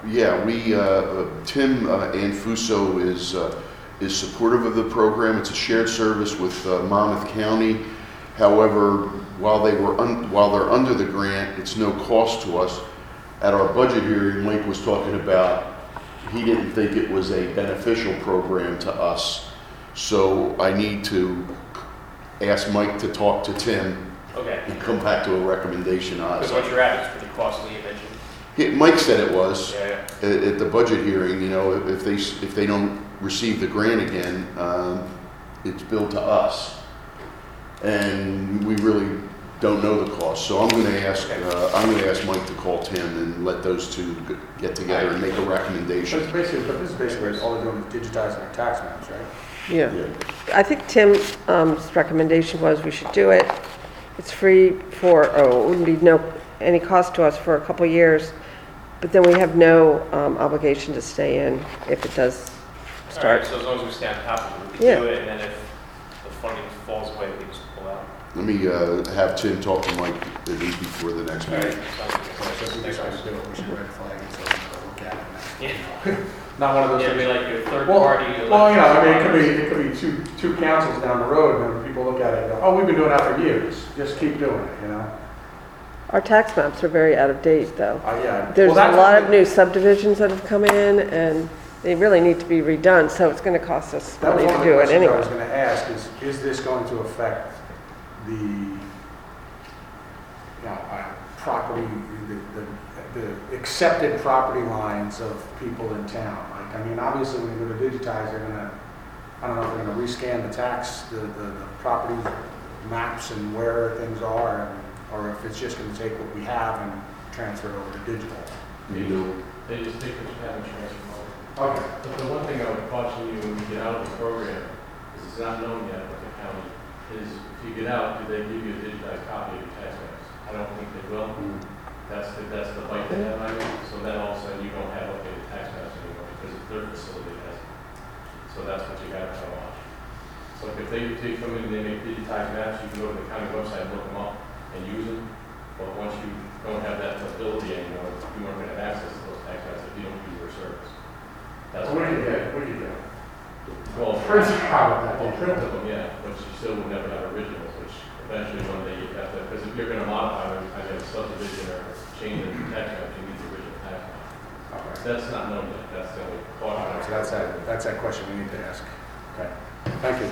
Yeah, we, uh, uh, Tim uh, Anfuso is, uh, is supportive of the program. It's a shared service with uh, Monmouth County. However, while they were, un- while they're under the grant, it's no cost to us. At our budget hearing, Mike was talking about, he didn't think it was a beneficial program to us. So I need to ask Mike to talk to Tim Okay. and come back to a recommendation on Because it. what you're at is pretty costly, you mentioned. He- Mike said it was. Yeah, yeah. at, at the budget hearing, you know, if- if they, s- if they don't receive the grant again, um, it's billed to us. And we really don't know the cost, so I'm gonna ask, uh, I'm gonna ask Mike to call Tim and let those two g- get together and make a But recommendation. it's basically, but this is basically all they're doing is digitizing their tax maps, right? Yeah. I think Tim's um, recommendation was we should do it. It's free for, oh, it wouldn't be no, any cost to us for a couple years, but then we have no um, obligation to stay in if it does All start. right, so as long as we stay on top of it, we can Yeah. do it, and then if the funding falls away, we just pull out. Let me, uh, have Tim talk to Mike at least before the next All right. meeting. sounds good. So if we decide to do it, we should red flag it so we can look at it. Yeah. Not one of those. Yeah, things- be like your third Well, party. Well, you know, I mean, it could be, it could be two, two councils down the road, and then people look at it and go, oh, we've been doing that for years, just keep doing it, you know? Our tax maps are very out of date, though. Uh, yeah. There's Well, a that's lot what of we- new subdivisions that have come in, and they really need to be redone, so it's gonna cost us That was money one to of the do it questions I anyway. was gonna ask, is, is this going to affect the, you know, uh, property, the, the, the accepted property lines of people in town? Like, I mean, obviously, when you go to digitize, they're gonna, I don't know, if they're gonna rescan the tax, the, the, the property maps and where things are, and- or if it's just gonna take what we have and transfer it over to digital. You know, They just take what you have and transfer over. Okay. But the one thing I would caution you when you get out of the program, is it's not known yet what the county is, if you get out, do they give you a digitized copy of your tax maps? I don't think they will. Mm-hmm. That's the, that's the bite they have on you, so then all of a sudden you don't have updated tax maps anymore because their facility has it. So that's what you gotta to watch. So if they, they come in and they make digitized maps, you can go to the county website and look them up and use them. But once you don't have that ability anymore, you aren't gonna have access to those tax maps if you don't use their service. That's what could get, we could get. Well, Print out that. well, print of them, yeah, but you still would never have originals, which eventually one day you have to, because if you're gonna modify them, I have a subdivision or change the tax map, you need the original tax map. Okay. That's not known yet, that's the only All thought. right, so that's that, that's that question we need to ask. Okay, thank you.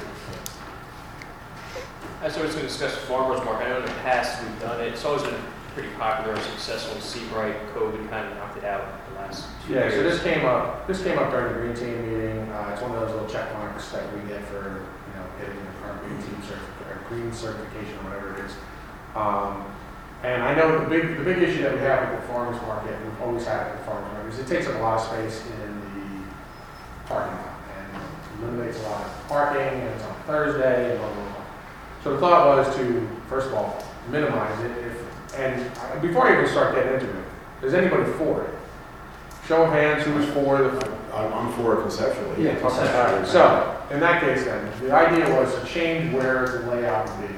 As I was going to discuss farmer's market, I know in the past we've done it, it's always been pretty popular, and successful, Sea Bright, COVID kind of knocked it out the last two Yeah, years. so this came up, this came up during the green team meeting, uh, it's one of those little check marks that we get for, you know, getting our green team certificate, or green certification, or whatever it is. Um, and I know the big, the big issue that we have with the farmer's market, and we've always had at the farmer's market, is it takes up a lot of space in the parking lot, and eliminates a lot of parking, and it's on Thursday, and blah, blah, blah. So the thought was to, first of all, minimize it, if, and before I even start getting into it, is anybody for it? Show of hands, who's for the, I'm, I'm for it conceptually. yeah, okay. So, in that case then, the idea was to change where the layout would be.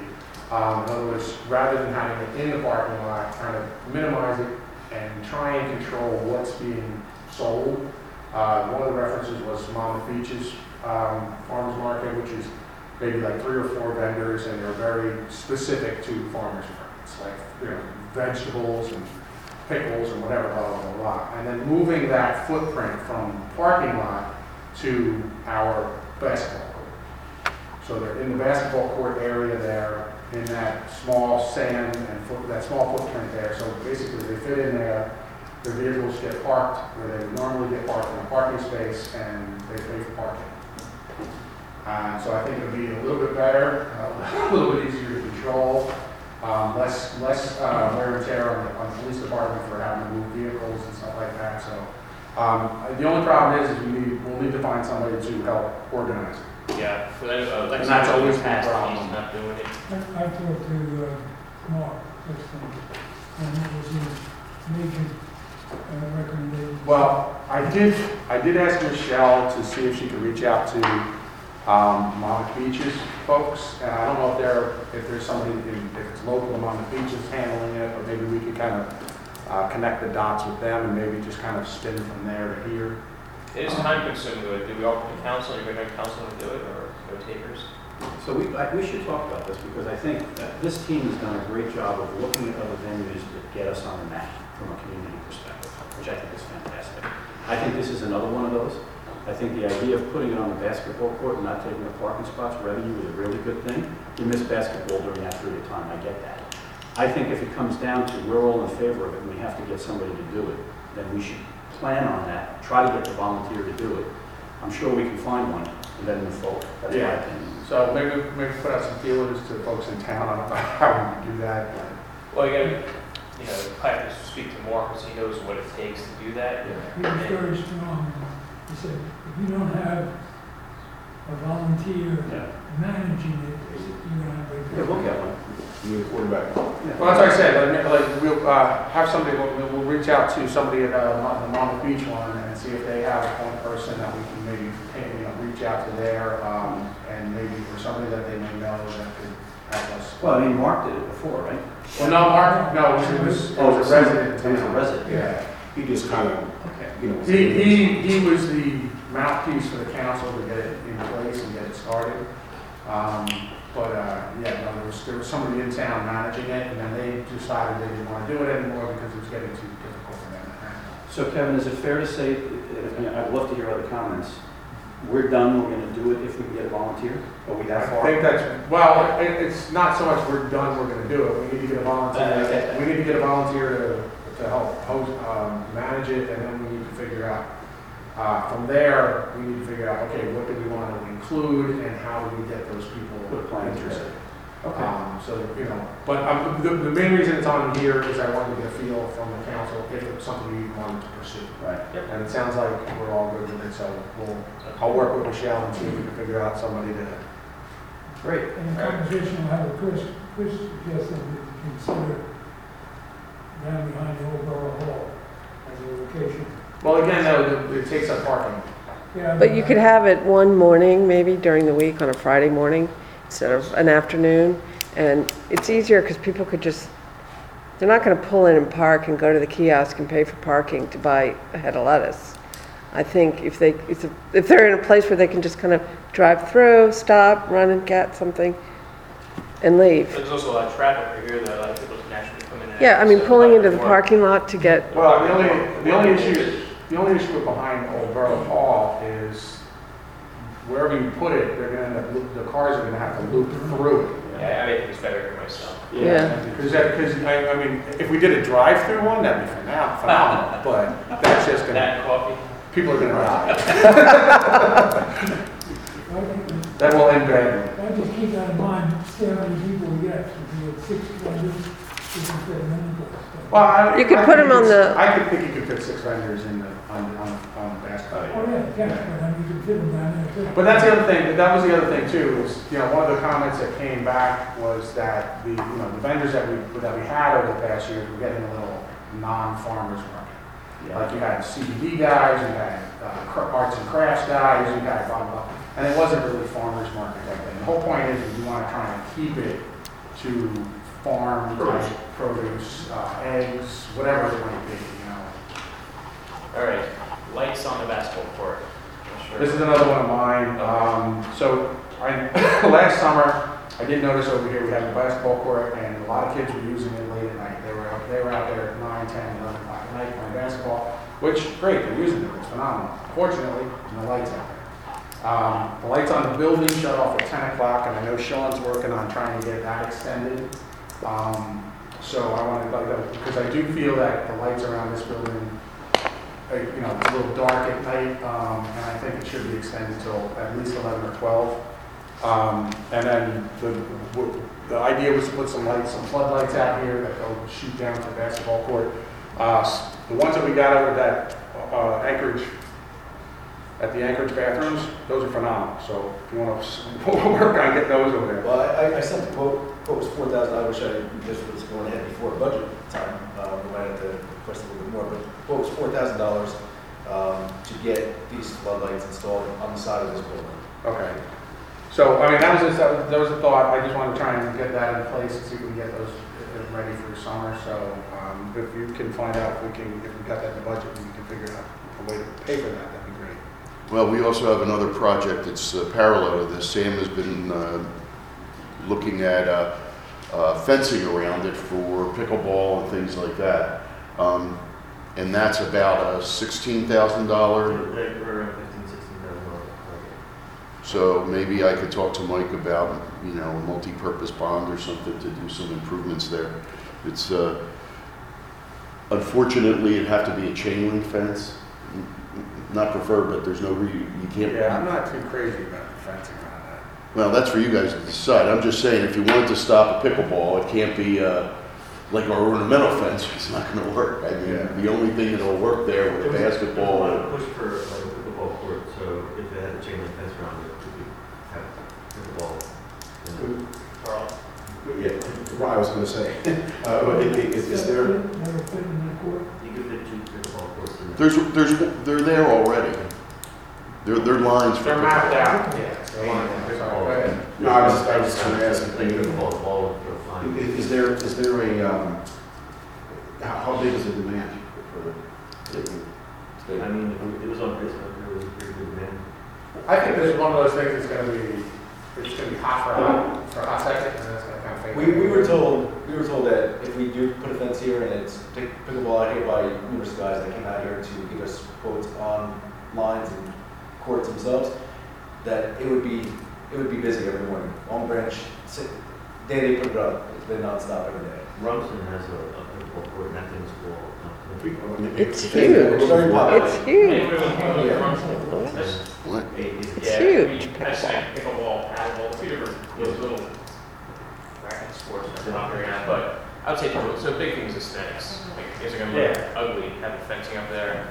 Um, in other words, rather than having it in the parking lot, kind of minimize it and try and control what's being sold. Uh, one of the references was Monmouth Beach's, um, farmer's market, which is maybe like three or four vendors, and they're very specific to farmers markets, like, you know, vegetables and pickles and whatever, blah, blah, blah, blah. And then moving that footprint from parking lot to our basketball court. So they're in the basketball court area there, in that small sand and foot, that small footprint there. So basically, they fit in there, their vehicles get parked where they would normally get parked in a parking space, and they pay for parking. So I think it'll be a little bit better, uh, a little bit easier to control, um, less, less, uh, wear and tear on the, on the police department for having to move vehicles and stuff like that, so. Um, the only problem is, is we need, we'll need to find somebody to help organize it. Yeah, for that, uh, like. And that's always been a past, problem. he's not doing it. I I talked to uh, Mark, this thing, and it was his major uh, recommendation. Well, I did, I did ask Michelle to see if she could reach out to, um, Monmouth Beach's folks, and I don't know if they're, if there's somebody, in- if it's local to Monmouth Beaches handling it, or maybe we could kind of, uh, connect the dots with them and maybe just kind of spin from there to here. It is time consuming, do do we offer to council, you're going to have council to do it, or no takers? So we, I- we should talk about this, because I think that this team has done a great job of looking at other venues that get us on the map from a community perspective, which I think is fantastic. I think this is another one of those. I think the idea of putting it on the basketball court and not taking up parking spots, revenue is a really good thing. you miss basketball during that period of time, I get that. I think if it comes down to we're all in favor of it and we have to get somebody to do it, then we should plan on that, try to get the volunteer to do it. I'm sure we can find one and then move forward. That's my Yeah. opinion. So maybe, maybe put out some feelers to folks in town, I don't know how we do that. Well, you gotta, you know, probably have to speak to Mark, because he knows what it takes to do that. He was very strong. He said, if you don't have a volunteer Yeah. managing it, you're gonna have a. Yeah, we'll get one. You need a quarterback. Well, that's what I said, like, like, we'll, uh, have somebody, we'll, we'll reach out to somebody at, uh, Mon- the Monmouth Beach one and see if they have one point person that we can maybe, hey, you know, reach out to there, um, and maybe for somebody that they may know that could help us. Well, I mean, Mark did it before, right? Well, no, Mark, no, it was, it was a resident. He was a resident. Yeah. He just kind of, Okay. you know. He, he, he was the mouthpiece for the council to get it in place and get it started. Um, but, uh, yeah, no, there was, there was somebody in town managing it, and then they decided they didn't want to do it anymore because it was getting too difficult for them to handle. So Kevin, is it fair to say, I mean, I'd love to hear other comments, we're done, we're gonna do it if we can get a volunteer? Are we that I far? think that's, well, it, it's not so much we're done, we're gonna do it, we need to get a Uh, volunteer, okay. we need to get a volunteer to, to help host, um, manage it, and then we need to figure out, uh, from there, we need to figure out, okay, what do we want to include, and how do we get those people Put a plan interested? Okay. Um, so, you know, but, um, the, the main reason it's on here is I wanted to get a feel from the council if it's something we wanted to pursue. Right. And it sounds like we're all good with it, so we'll, I'll work with Michelle and see if we can figure out somebody to Great. In the conversation we'll have with Chris, Chris suggested that we consider down behind the old Borough Hall as a location. Well, again, though, it takes up parking. Yeah, But you could have it one morning, maybe during the week on a Friday morning instead of an afternoon. And it's easier because people could just, they're not going to pull in and park and go to the kiosk and pay for parking to buy a head of lettuce. I think if they, if if they're in a place where they can just kind of drive through, stop, run and get something and leave. There's also a lot of traffic right here, though, a lot of people naturally come in and. Yeah, I mean, pulling into the parking lot to get, Well, the only, the only issue, the only issue with behind Old Borough Hall is wherever you put it, they're gonna end up, loop- the cars are gonna have to loop mm-hmm. through it. Yeah, I think it's better here myself. yeah. Because that, because, I, I mean, if we did a drive-through one, that'd be phenom- phenomenal, but that's just gonna, That and coffee. people are gonna die. I That will end badly. I just keep that in mind, see how many people we get, if we had six vendors, we can fit them in the. Well, I. You could I put think 'em on it's- the- I could think you could fit six vendors in the, on, on, on the basketball. Oh, yeah, yeah, but I mean, you can fit them down there too. But that's the other thing, that was the other thing too, was, you know, one of the comments that came back was that the, you know, the vendors that we, that we had over the past years were getting a little non-farmers market. Like you had CBD guys, you had uh, cr- arts and crafts guys, you had blah, blah, blah. And it wasn't really farmers market like that. The whole point is we want to try and keep it to farm type produce, uh, eggs, whatever it might be, you know. All right, lights on the basketball court. Sure- This is another one of mine. Um, so I, last summer, I did notice over here, we had a basketball court and a lot of kids were using it late at night. They were out, they were out there at nine, ten, eleven o'clock at night playing basketball, which, great, they're using it, it's phenomenal. Fortunately, no lights out there. Um, the lights on the building shut off at ten o'clock and I know Sean's working on trying to get that extended. Um, so I wanted, like, because I do feel that the lights around this building uh, you know, it's a little dark at night, um, and I think it should be extended till at least eleven or twelve. Um, and then the, the idea was to put some lights, some floodlights out here that go shoot down to the basketball court. Uh, the ones that we got over that, uh, Anchorage, at the Anchorage bathrooms, those are phenomenal, so if you wanna s- work on getting those over there. Well, I, I sent the quote, quote was four thousand, I wish I, this was going ahead before budget time, um, we might have to request a little bit more, but quote was four thousand dollars, um, to get these floodlights installed on the side of this building. Okay. So, I mean, that was just, that was, that was a thought, I just want to try and get that in place and see if we can get those uh, ready for summer, so, um, if you can find out if we can, if we got that in the budget, and we can figure out a way to pay for that, that'd be great. Well, we also have another project that's uh, parallel to this. Sam has been uh, looking at uh, uh, fencing around it for pickleball and things like that. Um, And that's about a $16,000. We're, we're at fifteen, sixteen thousand dollars. So maybe I could talk to Mike about, you know, a multi-purpose bond or something to do some improvements there. It's, uh, unfortunately, it'd have to be a chain link fence. Not preferred, but there's no re, you can't. Yeah, I'm not too crazy about the fencing around that. Well, that's for you guys to decide. I'm just saying, if you wanted to stop a pickleball, it can't be, uh, like our ornamental fence, it's not gonna work. I mean, the only thing that'll work there with a There was a basketball. push for like a pickleball court, so if they had a chain link fence around it, we could have pickleball. you know. Carl? Yeah, what I was gonna say, uh, is, is there, Never fit in the court. You could fit two pickleball courts in there. There's, there's, they're there already. They're, they're lines for They're mapped out, yeah. They're lined. Sorry, go ahead. no, I was, I was gonna ask, Like is, pickleball, ball would go fine. Is there, is there a, um, how, how big is the demand for the? I mean, it was on Facebook, there was a pretty good demand. I think this is one of those things that's gonna be, it's gonna be hot for a hot, for a hot second, and then it's gonna kind of fade. We, we were told, we were told that if we do put a fence here and it's pick- pickleball out here by numerous guys that came out here to give us quotes on lines and courts themselves, that it would be, it would be busy every morning. Long Branch, si- day they put it up, it's nonstop every day. Rumson has a, a pickleball court, and that thing's full. It's It's huge. very popular. It's huge. Anyone want to go from- That's- What? It's huge. we- pickleball, paddleball, two different, those little racket sports that are popular now, but I would say, the- so big things aesthetics. Like, is it gonna look ugly, having fencing up there,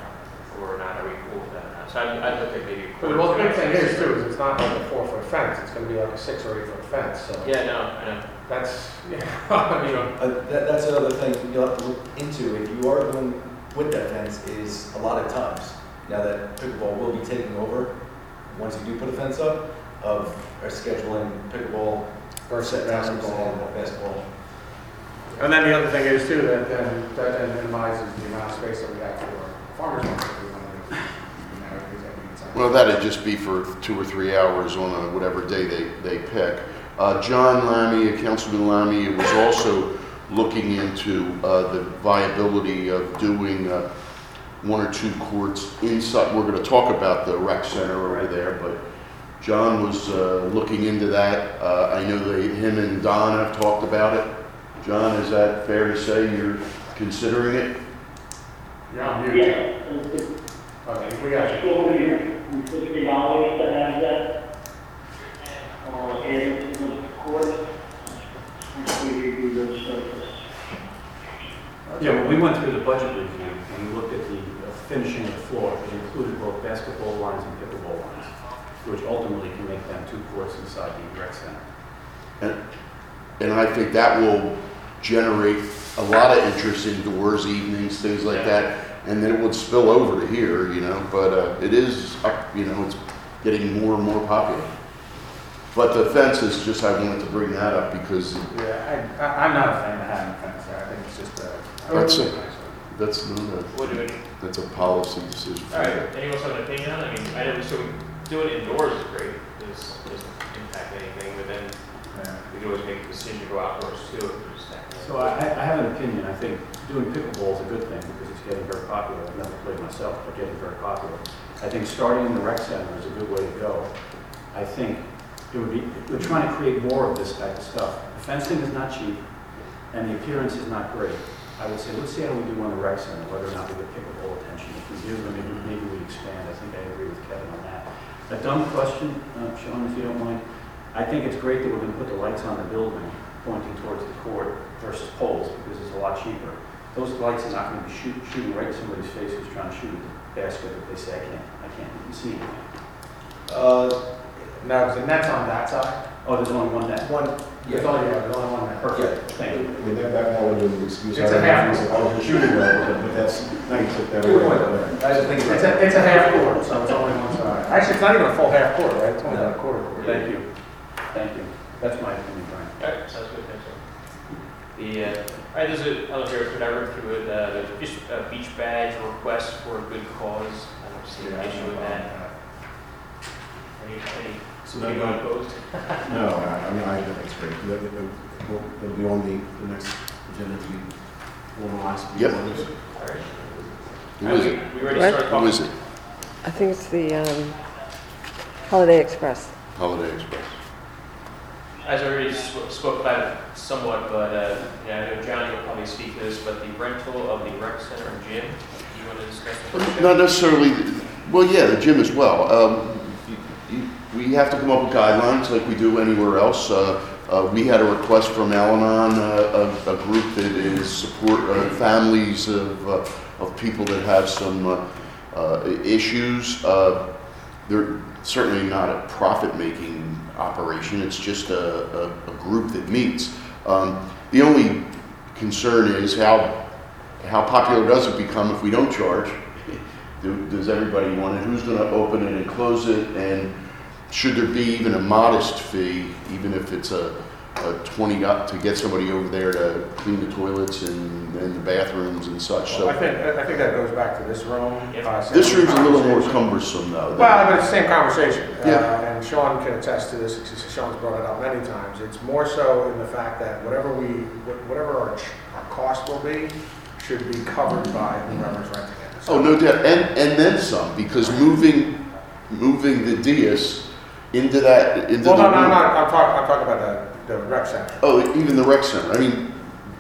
or not, are we cool with that? So I'd, I'd look at maybe. a But well, the big thing court. is too, is it's not like a four foot fence, it's gonna be like a six or eight foot fence, so. Yeah, no, I know. That's, yeah, I mean, Uh, that, that's another thing you'll have to look into if you are going with that fence is a lot of times, now that pickleball will be taking over, once you do put a fence up, of our scheduling pickleball versus set times and basketball. basketball. And then the other thing is too, that then, that then minimizes the amount of space that we have for farmers market. if we wanna do, you know, because that means, uh, Well, that'd just be for two or three hours on a whatever day they, they pick. Uh, John Lammy, Councilman Lammy, was also looking into, uh, the viability of doing, uh, one or two courts inside, we're gonna talk about the rec center over there, but John was, uh, looking into that. Uh, I know they, him and Don have talked about it. John, is that fair to say you're considering it? You're on mute. Okay, we got you. Fifty dollars to have that, uh, added to the court. We review those surface. Yeah, when we went through the budget review, and we looked at the uh, finishing of the floor, it included both basketball lines and pickleball lines, which ultimately can make them two courts inside the rec center. And, and I think that will generate a lot of interest indoors, evenings, things like that. And then it would spill over to here, you know, but, uh, it is, uh, you know, it's getting more and more popular. But the fence is just, I wanted to bring that up because Yeah, I, I- I'm not a fan of having a fence there, I think it's just a. That's a- that's not a, What do we, that's a policy decision. all right, anyone else have an opinion on it? I mean, I know, so doing it indoors is great, this doesn't impact anything, but then yeah. we can always make a decision to go outdoors too. if there's. So I, I I have an opinion, I think doing pickleball is a good thing, because it's getting very popular, I've never played myself, but getting very popular. I think starting in the rec center is a good way to go. I think it would be, we're trying to create more of this type of stuff. The Fencing is not cheap, and the appearance is not great. I would say, let's see how we do on the rec center, whether or not we get pickleball attention. If we do, then maybe, maybe we expand, I think I agree with Kevin on that. A dumb question, uh, Sean, if you don't mind, I think it's great that we're gonna put the lights on the building pointing towards the court versus poles, because it's a lot cheaper. Those lights are not gonna be shoot, shooting right in somebody's face who's trying to shoot at the basket if they say, I can't, I can't even see anything. Uh, No, the net's on that side. Oh, there's only one net? one, There's yeah, only, yeah, there's only one net. Perfect, thank you. I mean, that, that probably wouldn't be excuse. It's a half. I was shooting well, but that's, now you that Good away. point. I just think It's a, it's a half court, so it's only one side. Actually, it's not even a full half court, right? It's only about a quarter court. Thank you, thank you. That's my opinion, Brian. All right, sounds good, thanks. sir. The, uh, all right, there's a, I don't know could I run through it, uh, just a beach badge request for a good cause. I don't see an issue with that. Any, any, So anyone that, opposed? no, I I mean, I think it's great. That- that- that- will- It'll be on the, the next agenda to be formalized. Yep. All right. Who All right, is we- it? We ready What? start Who talking? is it? I think it's the um, Holiday Express. Holiday Express. As I already sp- spoke about it somewhat, but, uh, yeah, I know Johnny will probably speak to this, but the rental of the rec center and gym, do you want to discuss that? Not necessarily, well, yeah, the gym as well. Um, We have to come up with guidelines like we do anywhere else. Uh, uh, We had a request from Al-Anon, uh, a a group that is support uh, families of uh, of people that have some uh, uh, issues. Uh, They're certainly not a profit-making operation, it's just a a- a group that meets. Um, The only concern is how how popular does it become if we don't charge? Do- Does everybody want it? Who's going to open it and close it? And should there be even a modest fee, even if it's a, a 20 up to get somebody over there to clean the toilets and, and the bathrooms and such? Well, I So think, I think that goes back to this room. uh, same this room's a little more conversation. cumbersome though. Well, but it's the same conversation. Uh, Yeah. And Sean can attest to this, because Sean's brought it up many times. It's more so in the fact that whatever we, whatever our, ch- our cost will be, should be covered by whoever's renting it. Oh, no doubt, and, and then some, because moving, moving the dais into that, into the Well, no, no, I'm room- not, I'm talking, I'm talking about the, rec center. Oh, even the rec center. I mean,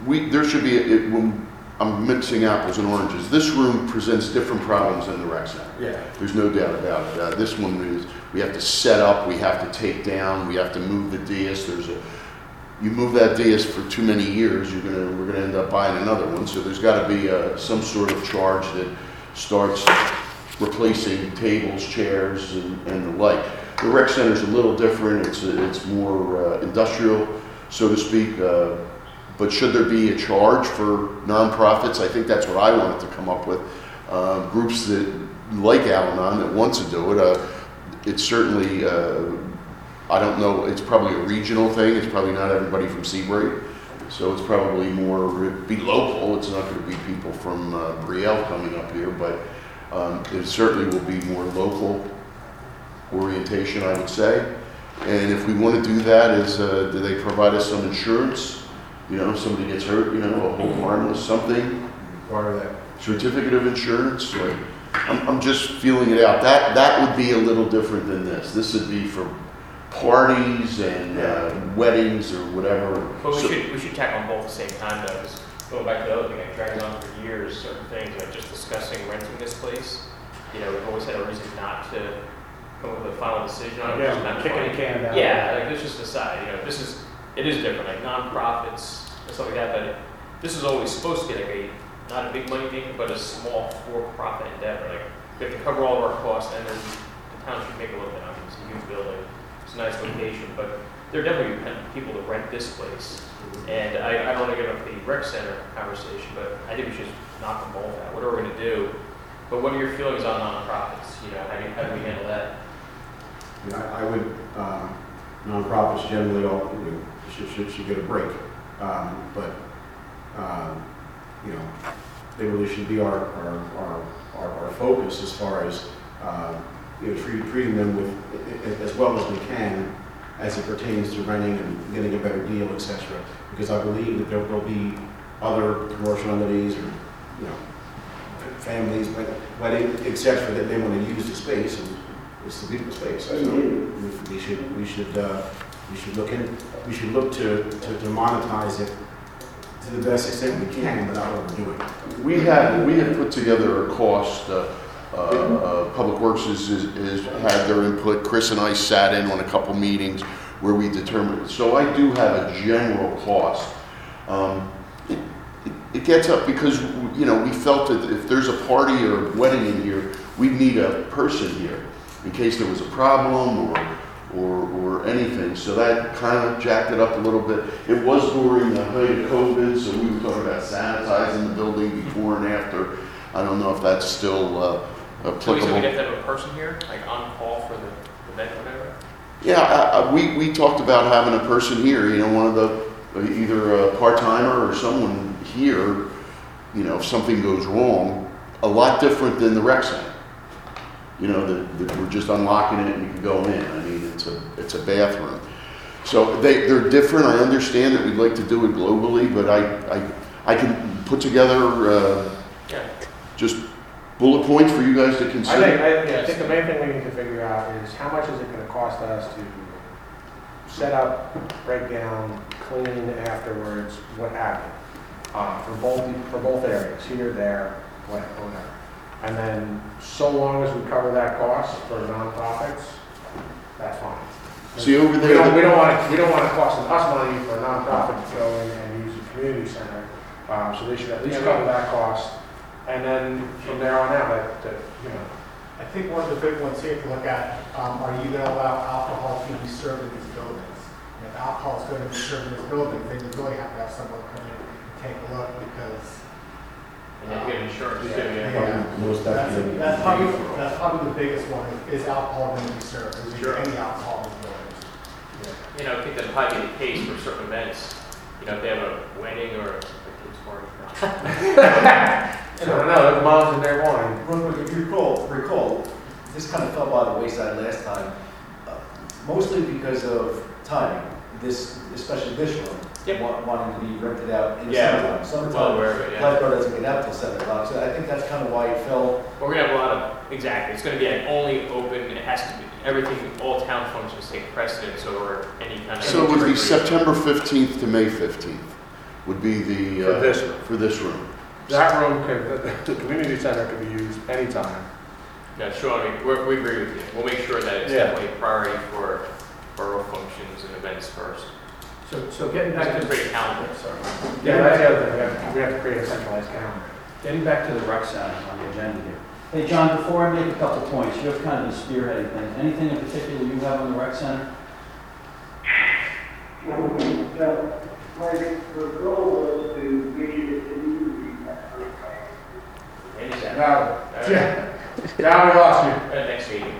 we, there should be, it, when, I'm mixing apples and oranges. This room presents different problems than the rec center. Yeah. There's no doubt about it. Uh, this one is, we have to set up, we have to take down, we have to move the dais. There's a, you move that dais for too many years, you're gonna, we're gonna end up buying another one. So there's gotta be, uh, some sort of charge that starts replacing tables, chairs, and, and the like. The rec center's a little different. It's, it's more uh, industrial, so to speak. Uh, but should there be a charge for nonprofits? I think that's what I wanted to come up with. Uh, groups that, like Al-Anon, that wants to do it. Uh, it's certainly, uh, I don't know, it's probably a regional thing. It's probably not everybody from Sea Bright. So it's probably more, be local. It's not going to be people from uh, Brielle coming up here, but um, it certainly will be more local orientation, I would say. And if we want to do that, is, uh, do they provide us some insurance? You know, if somebody gets hurt, you know, a whole harmless something, Part of that. certificate of insurance, or, I'm, I'm just feeling it out. That, that would be a little different than this. This would be for parties and uh, weddings or whatever. But we So- should, we should tackle them both at the same time though, 'cause going back to the other thing, I dragged on for years, certain things, like just discussing renting this place. You know, we've always had a reason not to come up with a final decision on it. Yeah, which is not kicking the can down. Yeah, like let's just decide, you know, this is, it is different, like nonprofits and stuff like that, but this is always supposed to be like a, not a big money maker, but a small for-profit endeavor, like, we have to cover all of our costs, and then the town should make a little bit, I mean, it's a huge building, it's a nice location, but there are definitely people that rent this place. Mm-hmm. And I, I don't want to get up the rec center conversation, but I think we should knock them both out, what are we're gonna do. But what are your feelings on nonprofits, you know, how do, you- how do we handle that? I mean, I I would, um, nonprofits generally all, you know, should, should, should get a break. Um, But, um, you know, they really should be our, our, our, our our focus as far as, uh, you know, treating, treating them with, as well as we can as it pertains to renting and getting a better deal, et cetera. Because I believe that there will be other commercial entities or, you know, families, wed- wedding, that they want to use the space and it's the beautiful space. So we- we should, we should, uh, we should look in, we should look to, to to monetize it to the best extent we can without overdoing it. We have, we have put together a cost, uh, uh, uh, Public Works has, has has had their input, Chris and I sat in on a couple meetings where we determined, so I do have a general cost. Um, It it- it gets up because, you know, we felt that if there's a party or a wedding in here, we need a person here in case there was a problem or, or, or anything. So that kind of jacked it up a little bit. It was during the height of COVID, so we were talking about sanitizing the building before and after. I don't know if that's still uh, So we said we'd applicable. have to have a person here, like on call for the event, whatever? Yeah, I- I- we, we talked about having a person here, you know, one of the, either a part-timer or someone here, you know, if something goes wrong, a lot different than the rec center. You know, that, that we're just unlocking it and you can go in. I mean, it's a, it's a bathroom. So they, they're different. I understand that we'd like to do it globally, but I, I, I can put together, uh, Yeah. just bullet points for you guys to I consider. think, I, yeah, I think the main thing we need to figure out is how much is it gonna cost us to set up, break down, clean afterwards, what have you. Uh, for both, for both areas, here, there, what- whatever. And then, so long as we cover that cost for nonprofits, that's fine. See, over We there, don't, we don't want it, we don't want it costing us money for a nonprofit to go in and use the community center. Um, so they should at least cover that cost. And then from there on out, that, that, you know, I think one of the big ones here to look at, um, are you gonna allow alcohol to be served in these buildings? And If alcohol is gonna be served in these buildings, then you really have to have someone come in and take a look because. And then get insurance. Yeah. Most That's, definitely. that's probably, that's probably the biggest one, is alcohol gonna be served? Is Sure. there any alcohol in the buildings? You know, I think that'd probably be the case for certain events. You know, if they have a wedding or a kid's party. I don't know, the moms and their wine. Real quick, if you recall, recall, this kind of fell by the wayside last time, uh, mostly because of timing. This, especially this room, Yep. wa- wanting to be rented out in the Yeah, summertime. well Summertime, aware of yeah. lifeguard doesn't get out till seven o'clock, so I think that's kind of why it fell. We're gonna have a lot of, exactly, it's gonna be like only open, and it has to be, everything, all town functions take precedence over any kind of. so it would be September 15th to May 15th would be the. uh, For this room. For this room. That room could, the, the community center can be used anytime. Yeah, Sean, we, we're- we agree with you. We'll make sure that it's Yeah. definitely a priority for borough functions and events first. So, so getting Back back to to, the great calendar. sorry. Yeah, that's the other thing, we have, we have to create a centralized calendar. Getting back to the rec center on the agenda here. Hey, John, before I make a couple points, you're kind of the spearheading things. Anything in particular you have on the rec center? Now, my, the goal was to make it a community. Any second. Now, yeah, now we lost you. Uh, next meeting.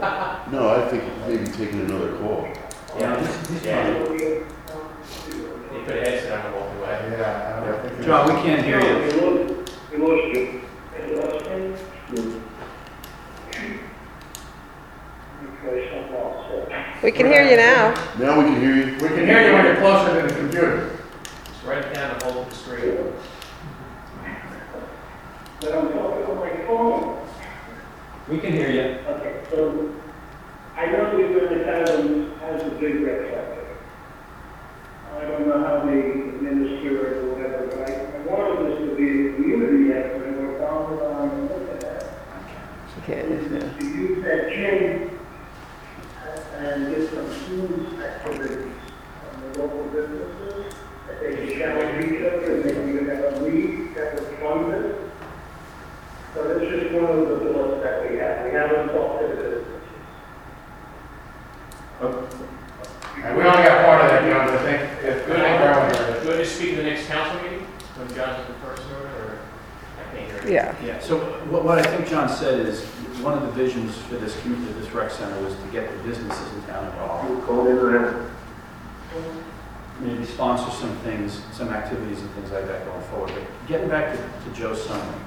No, I think maybe taking another call. Yeah, this- this yeah. one- put a headset on and walk away. Yeah, I don't think. John, we can't hear you. We lost, we lost you. And the last thing? Okay, something else, so. We can hear you now. Now we can hear you. We can hear you when you're closer to the computer. Just write it down and hold up the screen. But I'm talking on my phone. We can hear you. Okay, so Yeah. To use that gym and get some activities on the local businesses, that they can challenge each other and maybe you have a league that would fund it. So that's just one of the thoughts that we have. We haven't talked to the businesses. And we only got part of that, John, but I think, if, Good, I think we're out here. do you want to speak to the next council meeting? When John's in person or, I can't hear you. Yeah. Yeah, so what, what I think John said is, one of the visions for this, commu- for this rec center was to get the businesses in town involved. Call it around. maybe sponsor some things, some activities and things like that going forward. But getting back to, to Joe's summary,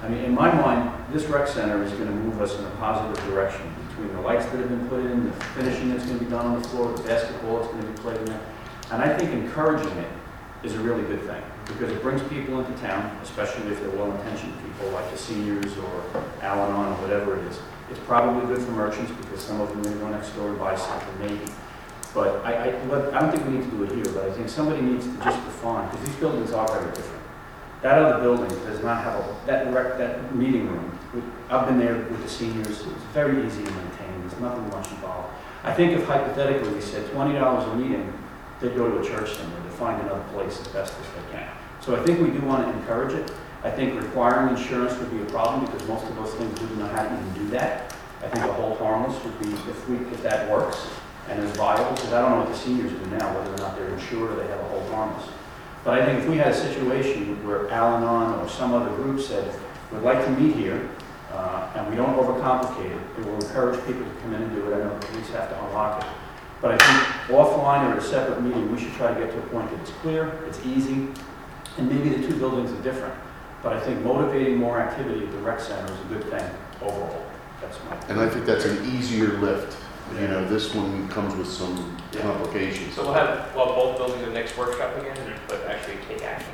I mean, in my mind, this rec center is gonna move us in a positive direction between the lights that have been put in, the finishing that's gonna be done on the floor, the basketball that's gonna be played in there. And I think encouraging it is a really good thing, because it brings people into town, especially if they're well-intentioned people like the seniors or Al-Anon or whatever it is. It's probably good for merchants, because some of them may go next door to buy something, maybe. But I, I, but I don't think we need to do it here, but I think somebody needs to just define, because these buildings are very different. That other building does not have a, that rec, that meeting room, I've been there with the seniors, it's very easy to maintain, there's nothing much involved. I think if hypothetically we said twenty dollars a meeting, they'd go to a church somewhere to find another place as best as they. So I think we do want to encourage it. I think requiring insurance would be a problem, because most of those things we do not know how to even do that. I think a hold harmless would be, if we, if that works and is viable, because I don't know what the seniors do now, whether or not they're insured or they have a hold harmless. But I think if we had a situation where Al-Anon or some other group said, we'd like to meet here, uh, and we don't overcomplicate it, it will encourage people to come in and do it, I know the police have to unlock it. But I think offline or at a separate meeting, we should try to get to a point that it's clear, it's easy, and maybe the two buildings are different. But I think motivating more activity at the rec center is a good thing overall. That's my. And I think that's an easier lift. You know, this one comes with some complications. So we'll have, well, both buildings in the next workshop again, but actually take action.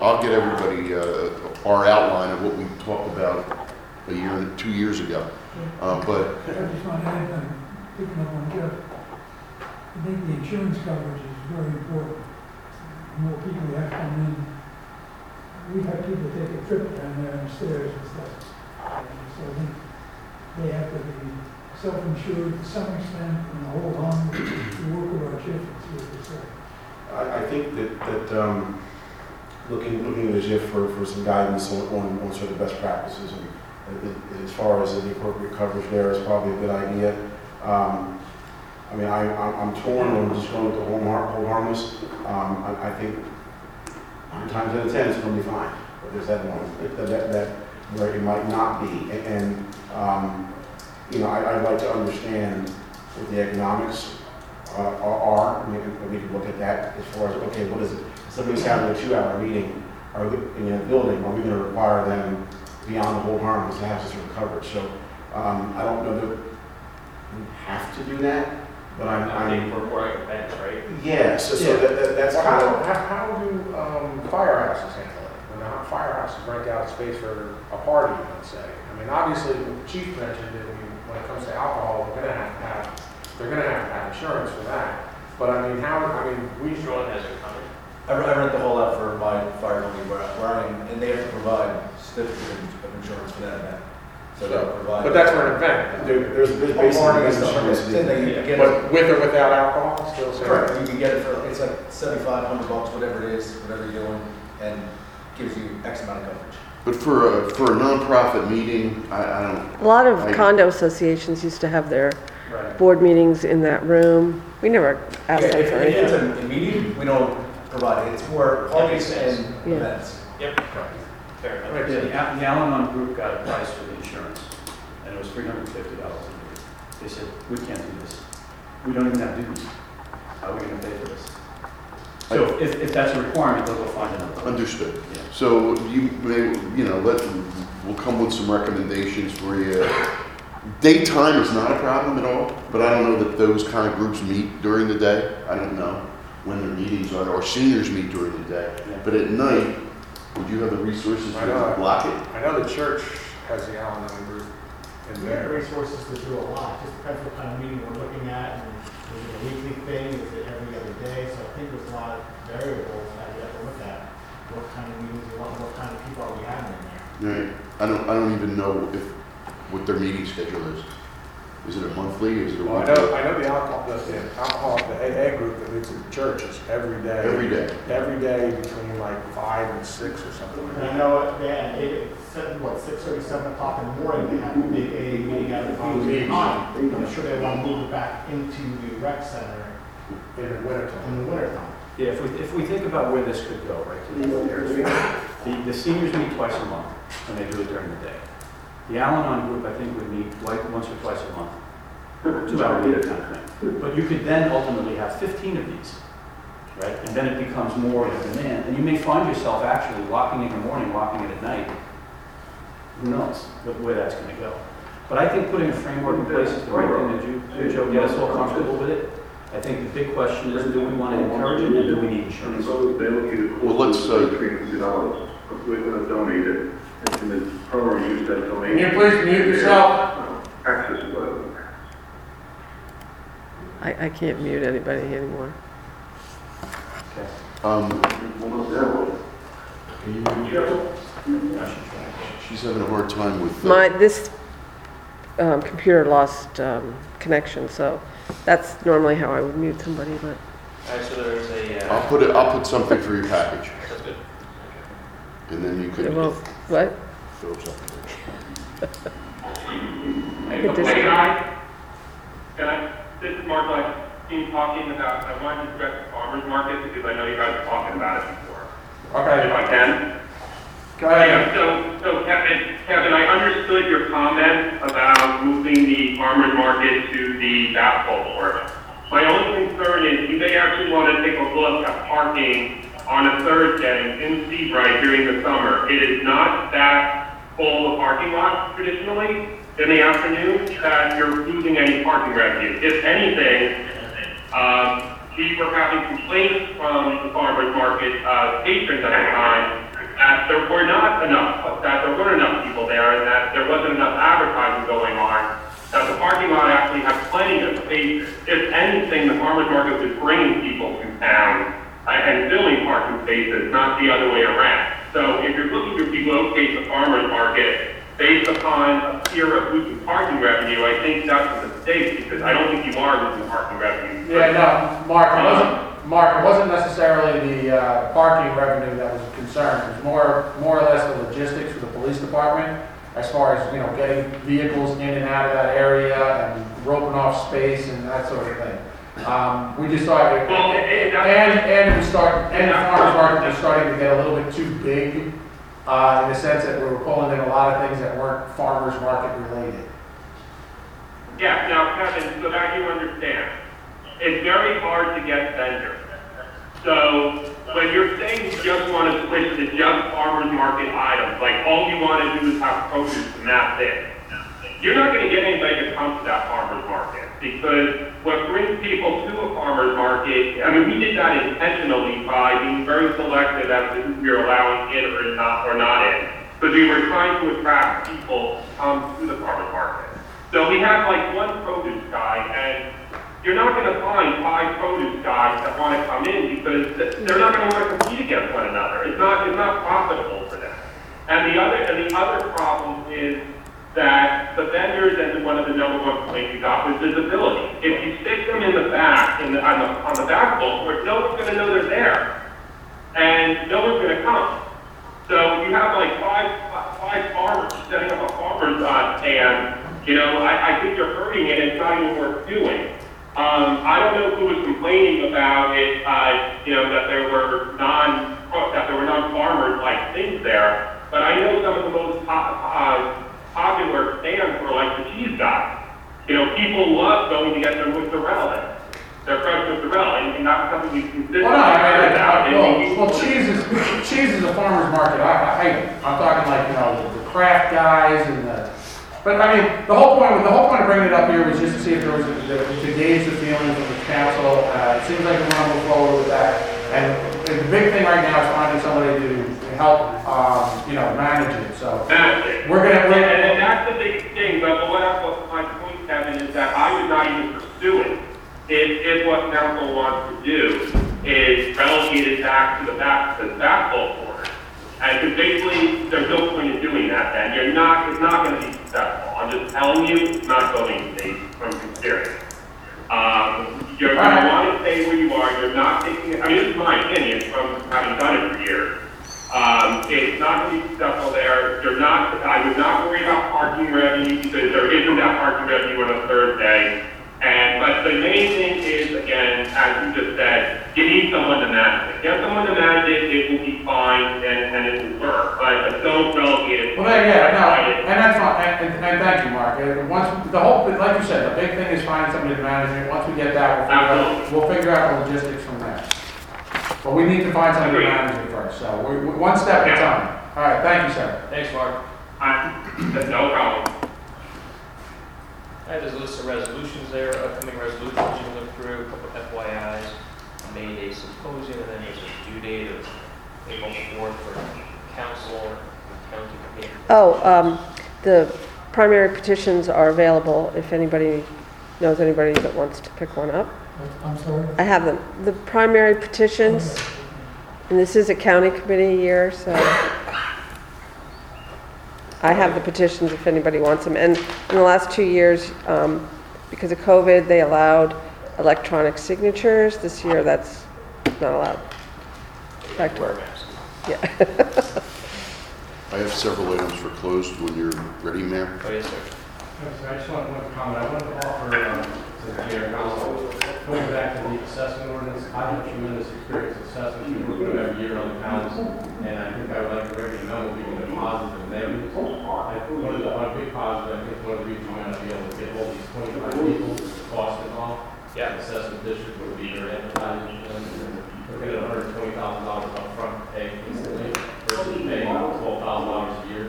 I'll get everybody uh, our outline of what we talked about a year, two years ago. Uh, But I just want to add, uh, picking up on Jeff, I think the insurance coverage is very important. More people you have come in, we've had people take a trip down there on the stairs and stuff. And So I think they have to be self-insured to some extent and hold on to work with our chief and see what they say. I, I think that, that, um, looking, looking at the JIF for, for some guidance on, on, on sort of best practices and uh, as far as the appropriate coverage there is probably a good idea. Um, I mean, I, I'm I'm torn on just going with the whole har- hold harmless. Um, I, I think nine times out of ten, it's gonna be fine. But there's that one, that, that, that, where it might not be. And, um, you know, I, I'd like to understand what the economics uh, are, are. I mean, we can look at that as far as, okay, what is it? Somebody's having a two-hour meeting, are, we- in a building, are we gonna require them beyond the hold harmless to have some sort of coverage? So, um, I don't know that we have to do that, but I'm, I I'm, think we're more like events, right? yeah, so, so that, that- that's Well, kind how, of, how, how do, um, firehouses handle it? When the firehouses rent out space for a party, let's say. I mean, obviously, the chief mentioned that when, when it comes to alcohol, we're gonna have to have, they're gonna have to have insurance for that. But I mean, how, I mean, we, Sean has it covered. I re- I rent the whole out for my fire company where I- where I am, and they have to provide certificate of insurance for that event. So they'll but that's for an event. there, there's, there's Party basically and stuff, insurance. Same thing, you can get it, But with or without alcohol, still same? correct, you can get it for, it's like seventy-five hundred bucks, whatever it is, whatever you're doing, and gives you X amount of coverage. But for a, for a nonprofit meeting, I, I don't, A lot of I- condo associations used to have their Right. board meetings in that room. We never asked Yeah, them If for if it's anything. a a meeting, we don't provide it, it's more parties sense. and Yeah. events. Yep. Fair enough. Yeah, the Al- the Al-Anon group got a price for the insurance, and it was three hundred and fifty dollars a year. They said, we can't do this. We don't even have dues. How are we gonna pay for this? So if, if that's a requirement, they'll go find another. understood. Yeah. So you may, you know, let, we'll come with some recommendations for you. Daytime is not a problem at all, but I don't know that those kind of groups meet during the day. I don't know when their meetings are, or seniors meet during the day. Yeah. But at night, would you have the resources I know. to block it? I know the church has the Al-Anon group in We have there. resources to do a lot, just depends what kind of meeting we're looking at, and is it a weekly thing, is it every other day? So I think there's a lot of variables that we have to look at. What kind of meetings we want, what kind of people are we having in there? Right. I don't, I don't even know if, what their meeting schedule is. Is it a monthly, is it a Well, I weekly? know, I know the alcohol, the the alcohol, the AA group that meets at the church is every day. Every day. Every day between like five and six or something like And I that. know it, they had eight, seven, what, six thirty, seven o'clock in the morning, they have a big AA meeting at of the time. I'm sure they want to move it back into the rec center In the wintertime. in the winter time. Yeah, if we, if we think about where this could go, right, to the, the, the seniors meet twice a month, and they do it during the day. The Al-Anon group, I think, would meet like once or twice a month, two-hour meeting kind of thing. But you could then ultimately have fifteen of these, right? And then it becomes more of a demand, and you may find yourself actually locking in the morning, locking it at night. Who knows what- where that's gonna go? But I think putting a framework in place is the right thing to do, Joe, get us all comfortable with it. I think the big question is, do we want to encourage it, and do we need insurance? Well, let's, uh, Three hundred dollars, we're gonna donate it, and the program use that donation. Can you please mute yourself? Access to. I, I can't mute anybody anymore. Um, Can you- she's having a hard time with. uh, My, this um, computer lost um, connection, so that's normally how I would mute somebody, but All right, so there's a, uh, I'll put it, I'll put something for your package, that's good. And then you could it won't, what? throw something. It just- Can I, can I, this is Mark Lexstein talking about, I wanted to address the farmer's market because I know you guys were talking about it before. If Okay, I can. go ahead. Yeah, so, so Kevin, Kevin, I understood your comment about moving the farmer's market to the basketball court. My only concern is you may actually want to take a look at parking on a Thursday in Sea Bright during the summer. It is not that full of parking lots traditionally in the afternoon that you're losing any parking revenue. If anything, um, we were having complaints from the farmer's market uh, patrons at the time that there were not enough, that there weren't enough people there, and that there wasn't enough advertising going on, that the parking lot actually has plenty of space. If anything, the farmer's market is bringing people to town uh, and filling parking spaces, not the other way around. So if you're looking to relocate the farmer's market based upon a fear of losing parking revenue, I think that's a mistake, because I don't think you are losing parking revenue. Yeah, no, Mark, it wasn't, Mark, it wasn't necessarily the uh, parking revenue that was a concern. It was more, more or less the logistics for the police department, as far as, you know, getting vehicles in and out of that area and roping off space and that sort of thing. Um, We it- Well, and, and it was start, and the farmer's market was starting to get a little bit too big, uh, in the sense that we were pulling in a lot of things that weren't farmer's market related. Yeah, now Kevin, so that you understand, it's very hard to get vendors. So when you're saying you just want to switch to just farmer's market items, like all you want to do is have produce and that's it, you're not going to get anybody to come to that farmer's market because what brings people to a farmer's market, I mean, we did that intentionally by being very selective as to who we are allowing in or not, or not in. Because we were trying to attract people to to the farmer's market. So we have like one produce guy, and you're not going to find five produce guys that want to come in because they're not going to want to compete against one another. It's not, it's not profitable for them. And the other, and the other problem is that the vendors, and one of the number one complaints we got was visibility. If you stick them in the back, in the, on the, on the basketball court, no one's going to know they're there. And no one's going to come. So you have like five, five farmers setting up a farmer's uh, stand, you know, I, I think you're hurting it, and it's not even worth doing. Um, I don't know who was complaining about it, uh, you know, that there were non, that there were non-farmers like things there, but I know some of the most po- uh, popular stands were like the cheese guy. You know, people love going to get their mozzarella, their fresh mozzarella, and, and that's something we consistently Well, no, I mean, about. I- well, well, cheese is, cheese is a farmer's market, I, I, I'm talking like, you know, the craft guys and the, but I mean, the whole point, the whole point of bringing it up here was just to see if there was, a- to gauge the feelings of the council. Uh, it seems like we want to move forward with that. And the big thing right now is finding somebody to help, um, you know, manage it, so. We're gonna- And, we're- and that's the big thing, but what I, what my point, Kevin, is that I would not even pursue it if, if what council wants to do is relegate it back to the back, to the basketball court. And because basically, there's no point in doing that then. You're not, it's not gonna be successful. I'm just telling you, it's not going to be from experience. Um, you're gonna wanna stay where you are, you're not taking, I mean, this is my opinion from having done it for years. Um, it's not gonna be successful there, you're not, I would not worry about parking revenue, because there isn't that parking revenue on a Thursday. And, but the main thing is, again, as you just said, you need someone to manage it. Get someone to manage it, it will be fine, and, and it will work, but but don't relegate it. Well, yeah, yeah, no, and that's fine, and, and, and thank you, Mark. Uh, Once, the whole, like you said, the big thing is finding somebody to manage it. Once we get that, we'll figure out, we'll figure out the logistics from there. But we need to find somebody to Agreed. manage it first, so we, we- one step at a time. All right, thank you, sir. Thanks, Mark. I, that's no problem. I have this list of resolutions there, upcoming resolutions you can look through, a couple of FYIs, a May Day symposium, and then there's a due date of April fourth for council and county committee. Oh, um, the primary petitions are available if anybody knows anybody that wants to pick one up. I'm sorry? I have them. The primary petitions, and this is a county committee year, so I have the petitions if anybody wants them. And in the last two years, um, because of COVID, they allowed electronic signatures. This year, that's not allowed. Back to Wear a work. mask. Yeah. I have several items for closed when you're ready, Mayor. Oh, yes, sir. Yes, I just want one comment. I wanted to offer, um, to the mayor council, going back to the assessment ordinance, I have tremendous experience with assessments. We work with them every year on the towns, and I think I would like to recommend we can positive and negative. I think one of the, one big positive, I think one of the reasons we're gonna be able to get all these twenty-five people, the cost involved. Yeah. The assessment district would be your advertising, and we're getting hundred and twenty thousand dollars upfront pay instantly versus paying twelve thousand dollars a year.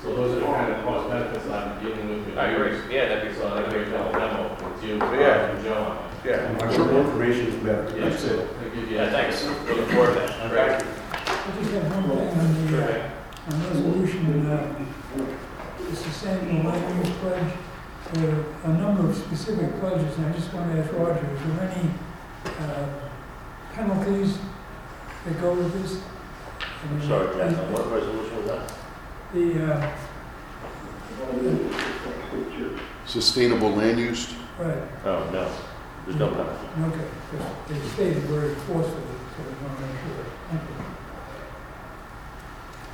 So those are the kind of cost benefits I'm dealing with. I agree. Yeah, that'd be So I'd like to have a demo with you, Yeah. Joe on it. Yeah. More information is better. Yes, That's it. I'll give Yeah, thanks. Looking forward to that. Thank you. I just have one thing on the, uh, on resolution, uh, the sustainable land use pledge. there are a number of specific pledges, and I just want to ask Roger, is there any uh, penalties that go with this? I mean, sorry, Jack, is- what resolution was that? The, uh, Sustainable land use? right, Oh, no, there's no penalty. okay, because they stated very forcefully, so we want to make sure. Thank you.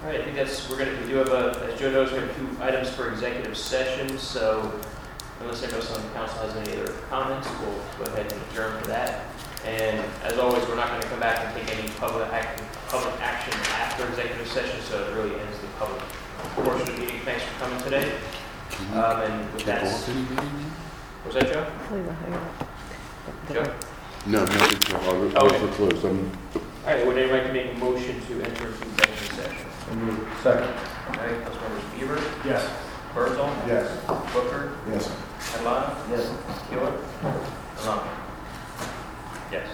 All right, I think that's, we're gonna, we do have a, as Joe knows, we have two items for executive session, so unless anyone else on the council has any other comments, we'll go ahead and adjourn for that. And as always, we're not gonna come back and take any public action, public action after executive session, so it really ends the public portion of the meeting. Thanks for coming today. Um, and with that, Take off any meeting? was that Joe? Leave it, hang on. Joe? No, nothing, I'll, I'll Okay. close, I'm All right, would anyone like to make a motion to enter into executive session? Second. All right, Councilmembers Bieber, Yes. Herzl, Yes. Booker, Yes. Catalano? Yes. Keeler? Alon? Yes.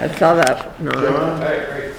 I saw that, no. All right, great.